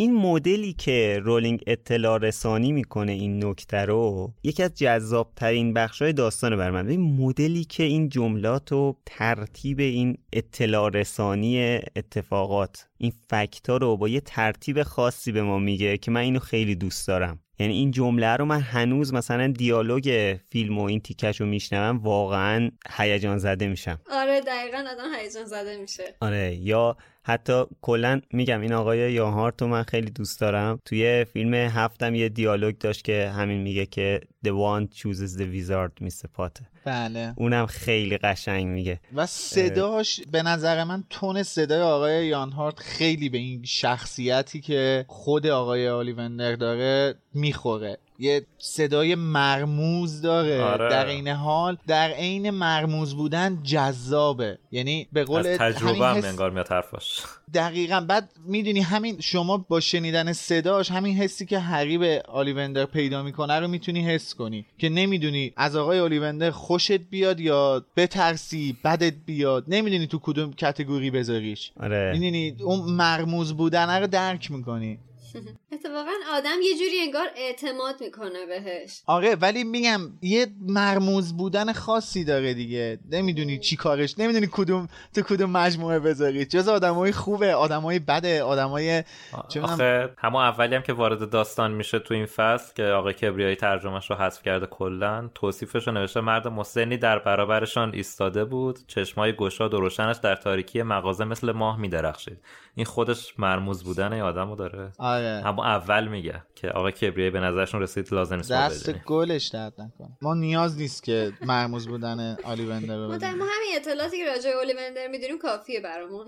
[SPEAKER 2] این مدلی که رولینگ اطلاع رسانی می‌کنه این نکته رو یکی از جذاب ترین بخش های داستان بر من. این مدلی که این جملات و ترتیب این اطلاع رسانی اتفاقات این فکت رو با یه ترتیب خاصی به ما میگه که من اینو خیلی دوست دارم. یعنی این جمله رو من هنوز مثلا دیالوگ فیلم و این تیکش رو میشنوم واقعا هیجان زده میشم.
[SPEAKER 3] آره دقیقا آدم هیجان زده میشه.
[SPEAKER 2] آره یا حتی کلا میگم این آقای یاهارت رو من خیلی دوست دارم. توی فیلم هفتم یه دیالوگ داشت که همین میگه که The one chooses the wizard Mr. Potter.
[SPEAKER 5] بله.
[SPEAKER 2] اونم خیلی قشنگ میگه.
[SPEAKER 5] و صداش به نظر من تون صدای آقای یانهارت خیلی به این شخصیتی که خود آقای آلیوندر داره می‌خوره. یه صدای مرموز داره
[SPEAKER 4] آره.
[SPEAKER 5] در این حال. در عین مرموز بودن جذابه. یعنی به قول
[SPEAKER 4] از تجربه هم
[SPEAKER 5] حس-
[SPEAKER 4] انگار میاد حرفاش
[SPEAKER 5] دقیقا. بعد می‌دونی همین شما با شنیدن صداش همین حسی که هری به آلیوندر پیدا می‌کنه رو می‌تونی حس کنی. که نمی‌دونی از آقای آلیوندر خوشت بیاد یا بترسی بدت بیاد. نمی‌دونی تو کدوم کتگوری بذاریش.
[SPEAKER 2] آره.
[SPEAKER 5] می‌دونی؟ اون مرموز بودن رو درک می‌کنی.
[SPEAKER 3] اتفاقا آدم یه جوری انگار اعتماد می‌کنه بهش.
[SPEAKER 5] آره ولی میگم یه مرموز بودن خاصی داره دیگه. نمی‌دونی چی کارش نمی‌دونی کدوم تو کدوم مجموعه بذاری. جز آدمای خوبه آدمای بده آدمای چه می‌دونم،
[SPEAKER 4] آخه همون اولی هم که وارد داستان میشه تو این فصل که آقای کبریایی ترجمهش رو حذف کرده کلا توصیفش رو نوشته مرد مسنی در برابرشان ایستاده بود چشمای گشاد و روشنش در تاریکی مغازه مثل ماه میدرخشید. این خودش مرموز بودن یه آدمو داره.
[SPEAKER 5] آره.
[SPEAKER 4] اما اول میگه که آقا کبریه به نظرشون رسید لازم نیست
[SPEAKER 5] دست گلش درد نکنه. ما نیاز نیست که مرموز بودن آلیوندر رو
[SPEAKER 3] ما همین اطلاعاتی که راجع اولیوندر می‌دونیم کافیه برامون.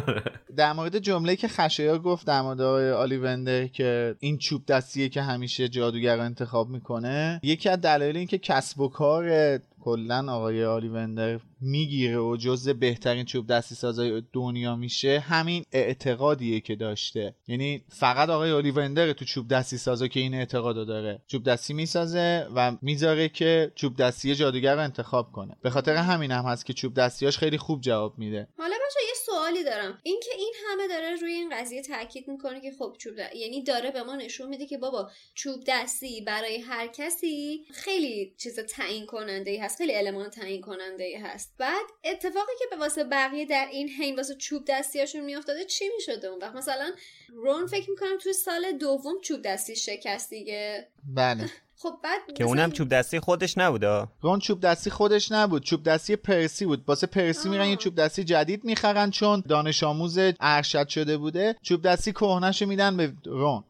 [SPEAKER 5] در مورد جمله که خشایا گفت در مورد آقای آلیوندر که این چوب دستیه که همیشه جادوگر رو انتخاب می‌کنه یکی از دلایل این که کسب و کار کلا آقای آلیوندر می‌گیره و جز بهترین چوب دستی سازای دنیا میشه همین اعتقادیه که داشته. یعنی فقط آقای اولیوندر تو چوب دستی سازا که این اعتقادو داره. چوب دستی می‌سازه و می‌ذاره که چوب دستی جادوگر رو انتخاب کنه. به خاطر همین هم هست که چوب دستیاش خیلی خوب جواب میده.
[SPEAKER 3] حالا بچه یه سوالی دارم. اینکه این همه داره روی این قضیه تاکید می‌کنه که خب چوب دستی یعنی داره به ما نشون میده که بابا چوب دستی برای هر کسی خیلی چیز تعیین کننده ای خیلی المان تعیین کننده ای هست. بعد اتفاقی که به واسه بقیه در این حین واسه چوب دستیاشون میافتاده چی می‌شده اون وقت؟ مثلا رون فکر می‌کنم توی سال دوم چوب دستی شکست دیگه.
[SPEAKER 5] بله.
[SPEAKER 3] خب بعد
[SPEAKER 2] که اونم چوب دستی خودش نبوده؟
[SPEAKER 5] رون چوب دستی خودش نبود. چوب دستی پرسی بود. واسه پرسی میرن یه چوب دستی جدید می‌خرن چون دانش آموز ارشد شده بوده. چوب دستی کهنهشو میدن به رون.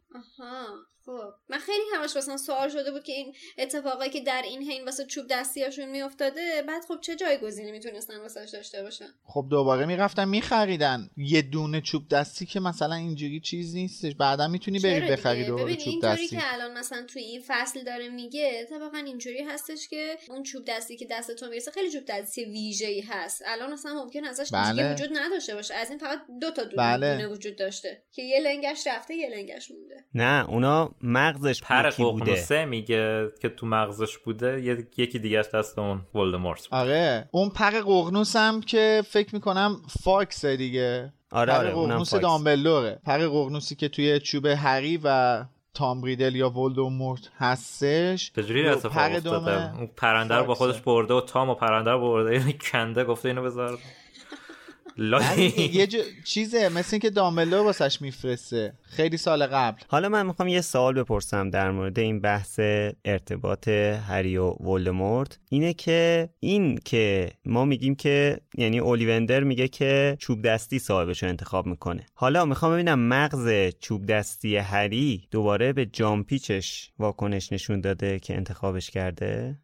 [SPEAKER 3] من خیلی همش واسه سوال شده بود که این اتفاقایی که در این حین واسه چوب دستیاشون میافتاده بعد خب چه جایگزینی می‌تونستن واسه داشته باشن؟
[SPEAKER 5] خب دوباره می‌رفتن میخریدن. یه دونه چوب دستی که مثلا اینجوری چیز نیستش. بعدا می‌تونی بری بخری دوباره چوب
[SPEAKER 3] اینطوری
[SPEAKER 5] دستی.
[SPEAKER 3] که الان مثلا توی این فصل داره میگه اتفاقا اینجوری هستش که اون چوب دستی که دستتون می‌رسه خیلی چوب دستی ویژه‌ای هست. الان مثلا ممکن ازش
[SPEAKER 5] بله.
[SPEAKER 3] دیگه وجود نداشته باشه. از این فقط دو تا دونه,
[SPEAKER 5] بله.
[SPEAKER 3] دونه وجود داشته که یه لنگش رفته یه لنگش مونده.
[SPEAKER 2] نه اونا مغزش
[SPEAKER 4] پر
[SPEAKER 2] بوده.
[SPEAKER 4] میگه که تو مغزش بوده یکی دیگه دست اون ولدمورت
[SPEAKER 5] آره. اون پر ققنوس هم که فکر می‌کنم فاکس دیگه.
[SPEAKER 2] آره
[SPEAKER 5] پر
[SPEAKER 2] آره
[SPEAKER 5] ققنوس. دامبلدوره پر ققنوسی که توی چوب هری و تام ریدل یا ولدمورت هستش
[SPEAKER 4] چجوری اتفاق
[SPEAKER 5] پر
[SPEAKER 4] افتاده؟ اون پرنده رو با
[SPEAKER 5] فاکسه.
[SPEAKER 4] خودش برده و تام و پرنده رو برده. اینو کنده گفته اینو بذار.
[SPEAKER 5] یه جو... چیزه مثل اینکه دامبلور واسش میفرسته. خیلی سال قبل.
[SPEAKER 2] حالا من می‌خوام یه سوال بپرسم در مورد این بحث ارتباط هری و ولدمورت. اینه که این که ما میگیم که یعنی اولیوندر میگه که چوب دستی صاحبش رو انتخاب می‌کنه. حالا می‌خوام ببینم مغز چوب دستی هری دوباره به جامپیچش واکنش نشون داده که انتخابش کرده.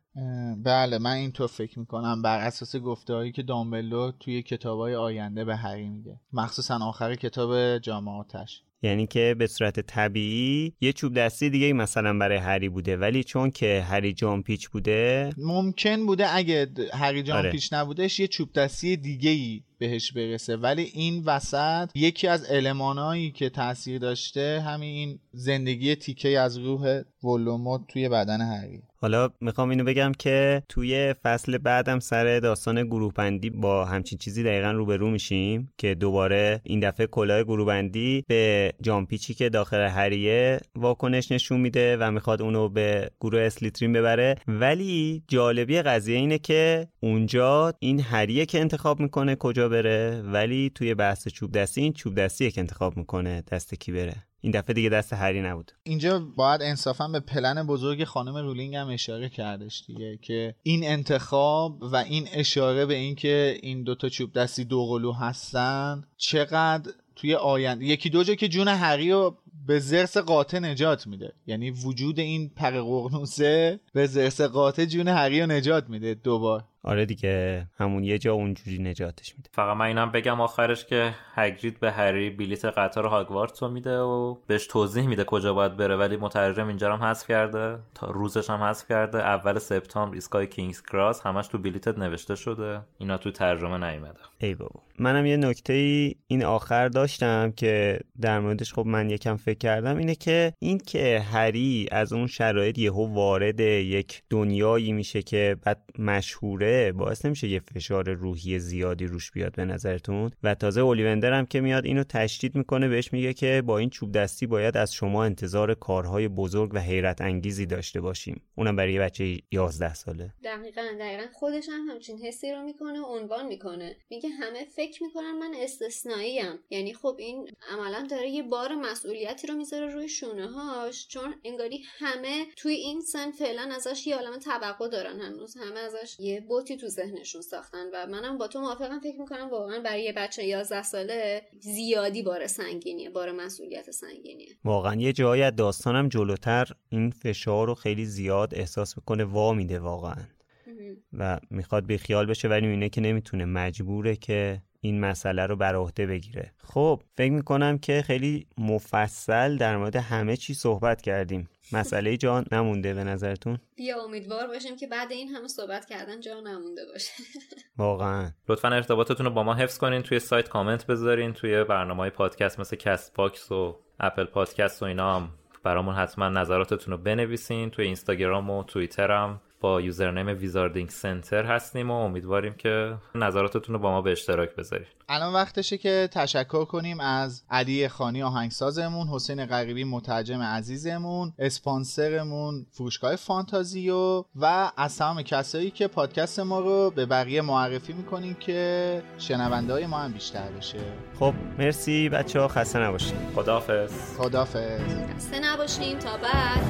[SPEAKER 5] بله من اینطور فکر می‌کنم. بر اساس گفتههایی که دامبلور توی کتابای آینده به هری میگه. مخصوصا آخر کتاب جامعاتش
[SPEAKER 2] یعنی که به صورت طبیعی یه چوب دستی دیگه مثلا برای هری بوده. ولی چون که هری جامپیچ بوده
[SPEAKER 5] ممکن بوده اگه هری جان
[SPEAKER 2] آره.
[SPEAKER 5] نبودش یه چوب دستی دیگه ای بهش برسه. ولی این وسط یکی از المانایی که تاثیر داشته همین این زندگی تیکه از روح ولوموت توی بدن هری.
[SPEAKER 2] حالا می‌خوام اینو بگم که توی فصل بعدم سر داستان گروه بندی با همچین چیزی دقیقا روبرو میشیم که دوباره این دفعه کلاه گروه بندی به جامپیچی که داخل هریه واکنش نشون میده و می‌خواد اونو به گروه اسلیترین ببره. ولی جالبی قضیه اینه که اونجا این هریه که انتخاب می‌کنه کجا بره ولی توی بحث چوب دستی این چوب دستیه که انتخاب می‌کنه دست کی بره. این دفعه دیگه دست هری نبود.
[SPEAKER 5] اینجا باید انصافا به پلن بزرگ خانم رولینگ هم اشاره کردش دیگه که این انتخاب و این اشاره به اینکه این دوتا چوب دستی دوقلو هستن چقدر توی آینده یکی دو جا که جون هری رو به زرس قاطع نجات میده. یعنی وجود این پر قرنوسه به زرس قاطع جون هری رو نجات میده دوبار.
[SPEAKER 2] آره دیگه همون یه جا اونجوری نجاتش میده.
[SPEAKER 4] فقط من اینم بگم آخرش که هگرید به هری بلیت قطار هاگوارتس رو میده و بهش توضیح میده کجا باید بره ولی مترجم اینجا هم حذف کرده تا روزش هم حذف کرده. اول سپتامبر ایستگاه کینگز کراس همش تو بلیتت نوشته شده. اینا تو ترجمه نیومده.
[SPEAKER 2] ای بابا. منم یه نکته ای این آخر داشتم که در موردش خب من یکم فکر کردم اینه که این که هری از اون شرایط یهو وارد یک دنیایی میشه که بعد مشهوره باعث نمیشه یه فشار روحی زیادی روش بیاد به نظرتون. و تازه اولیوندر هم که میاد اینو تشدید می‌کنه بهش میگه که با این چوب دستی باید از شما انتظار کارهای بزرگ و حیرت انگیزی داشته باشیم. اونم برای یه بچه 11 ساله.
[SPEAKER 3] دقیقا دقیقا. خودش هم همچین حسی رو می‌کنه و عنوان می‌کنه. میگه همه فکر می‌کنن من استثنائیم یعنی خب این عملا داره یه بار مسئولیتی رو می‌ذاره روی شونه هاش چون انگاری همه توی این سن فعلا ازش یه عالم توقع دارن هنوز. همه ازش یه تفاوتی تو ذهنشون ساختن و منم با تو موافقم فکر می‌کنم واقعا برای یه بچه 11 ساله زیادی بار سنگینیه بار مسئولیت سنگینیه.
[SPEAKER 2] واقعا یه جایی از داستانم جلوتر این فشار رو خیلی زیاد احساس می‌کنه وا میده واقعا. و می‌خواد بیخیال بشه ولی اینه که نمی‌تونه. مجبوره که این مسئله رو بر عهده بگیره. خب فکر می‌کنم که خیلی مفصل در مورد همه چی صحبت کردیم. مسئله جا نمونده به نظرتون؟
[SPEAKER 3] بیا امیدوار باشیم که بعد این همه صحبت کردن جا نمونده باشه.
[SPEAKER 2] واقعا.
[SPEAKER 4] لطفا ارتباطتون رو با ما حفظ کنین توی سایت کامنت بذارین توی برنامه های پادکست مثل Castbox و Apple Podcast و اینا هم برامون حتما نظراتتون رو بنویسین توی اینستاگرام و توییتر هم با یوزرنیم ویزاردینگ سنتر هستیم و امیدواریم که نظراتتون رو با ما به اشتراک بذارید.
[SPEAKER 5] الان وقتشه که تشکر کنیم از علی خانی آهنگسازمون حسین غریبی مترجم عزیزمون اسپانسرمون فروشگاه فانتازیو و از تمام کسایی که پادکست ما رو به بقیه معرفی می‌کنیم که شنونده های ما هم بیشتر بشه.
[SPEAKER 2] خب مرسی بچه ها خسته نباشید.
[SPEAKER 4] خداحافظ.
[SPEAKER 5] خداحافظ.
[SPEAKER 3] خسته نباشین تا بعد.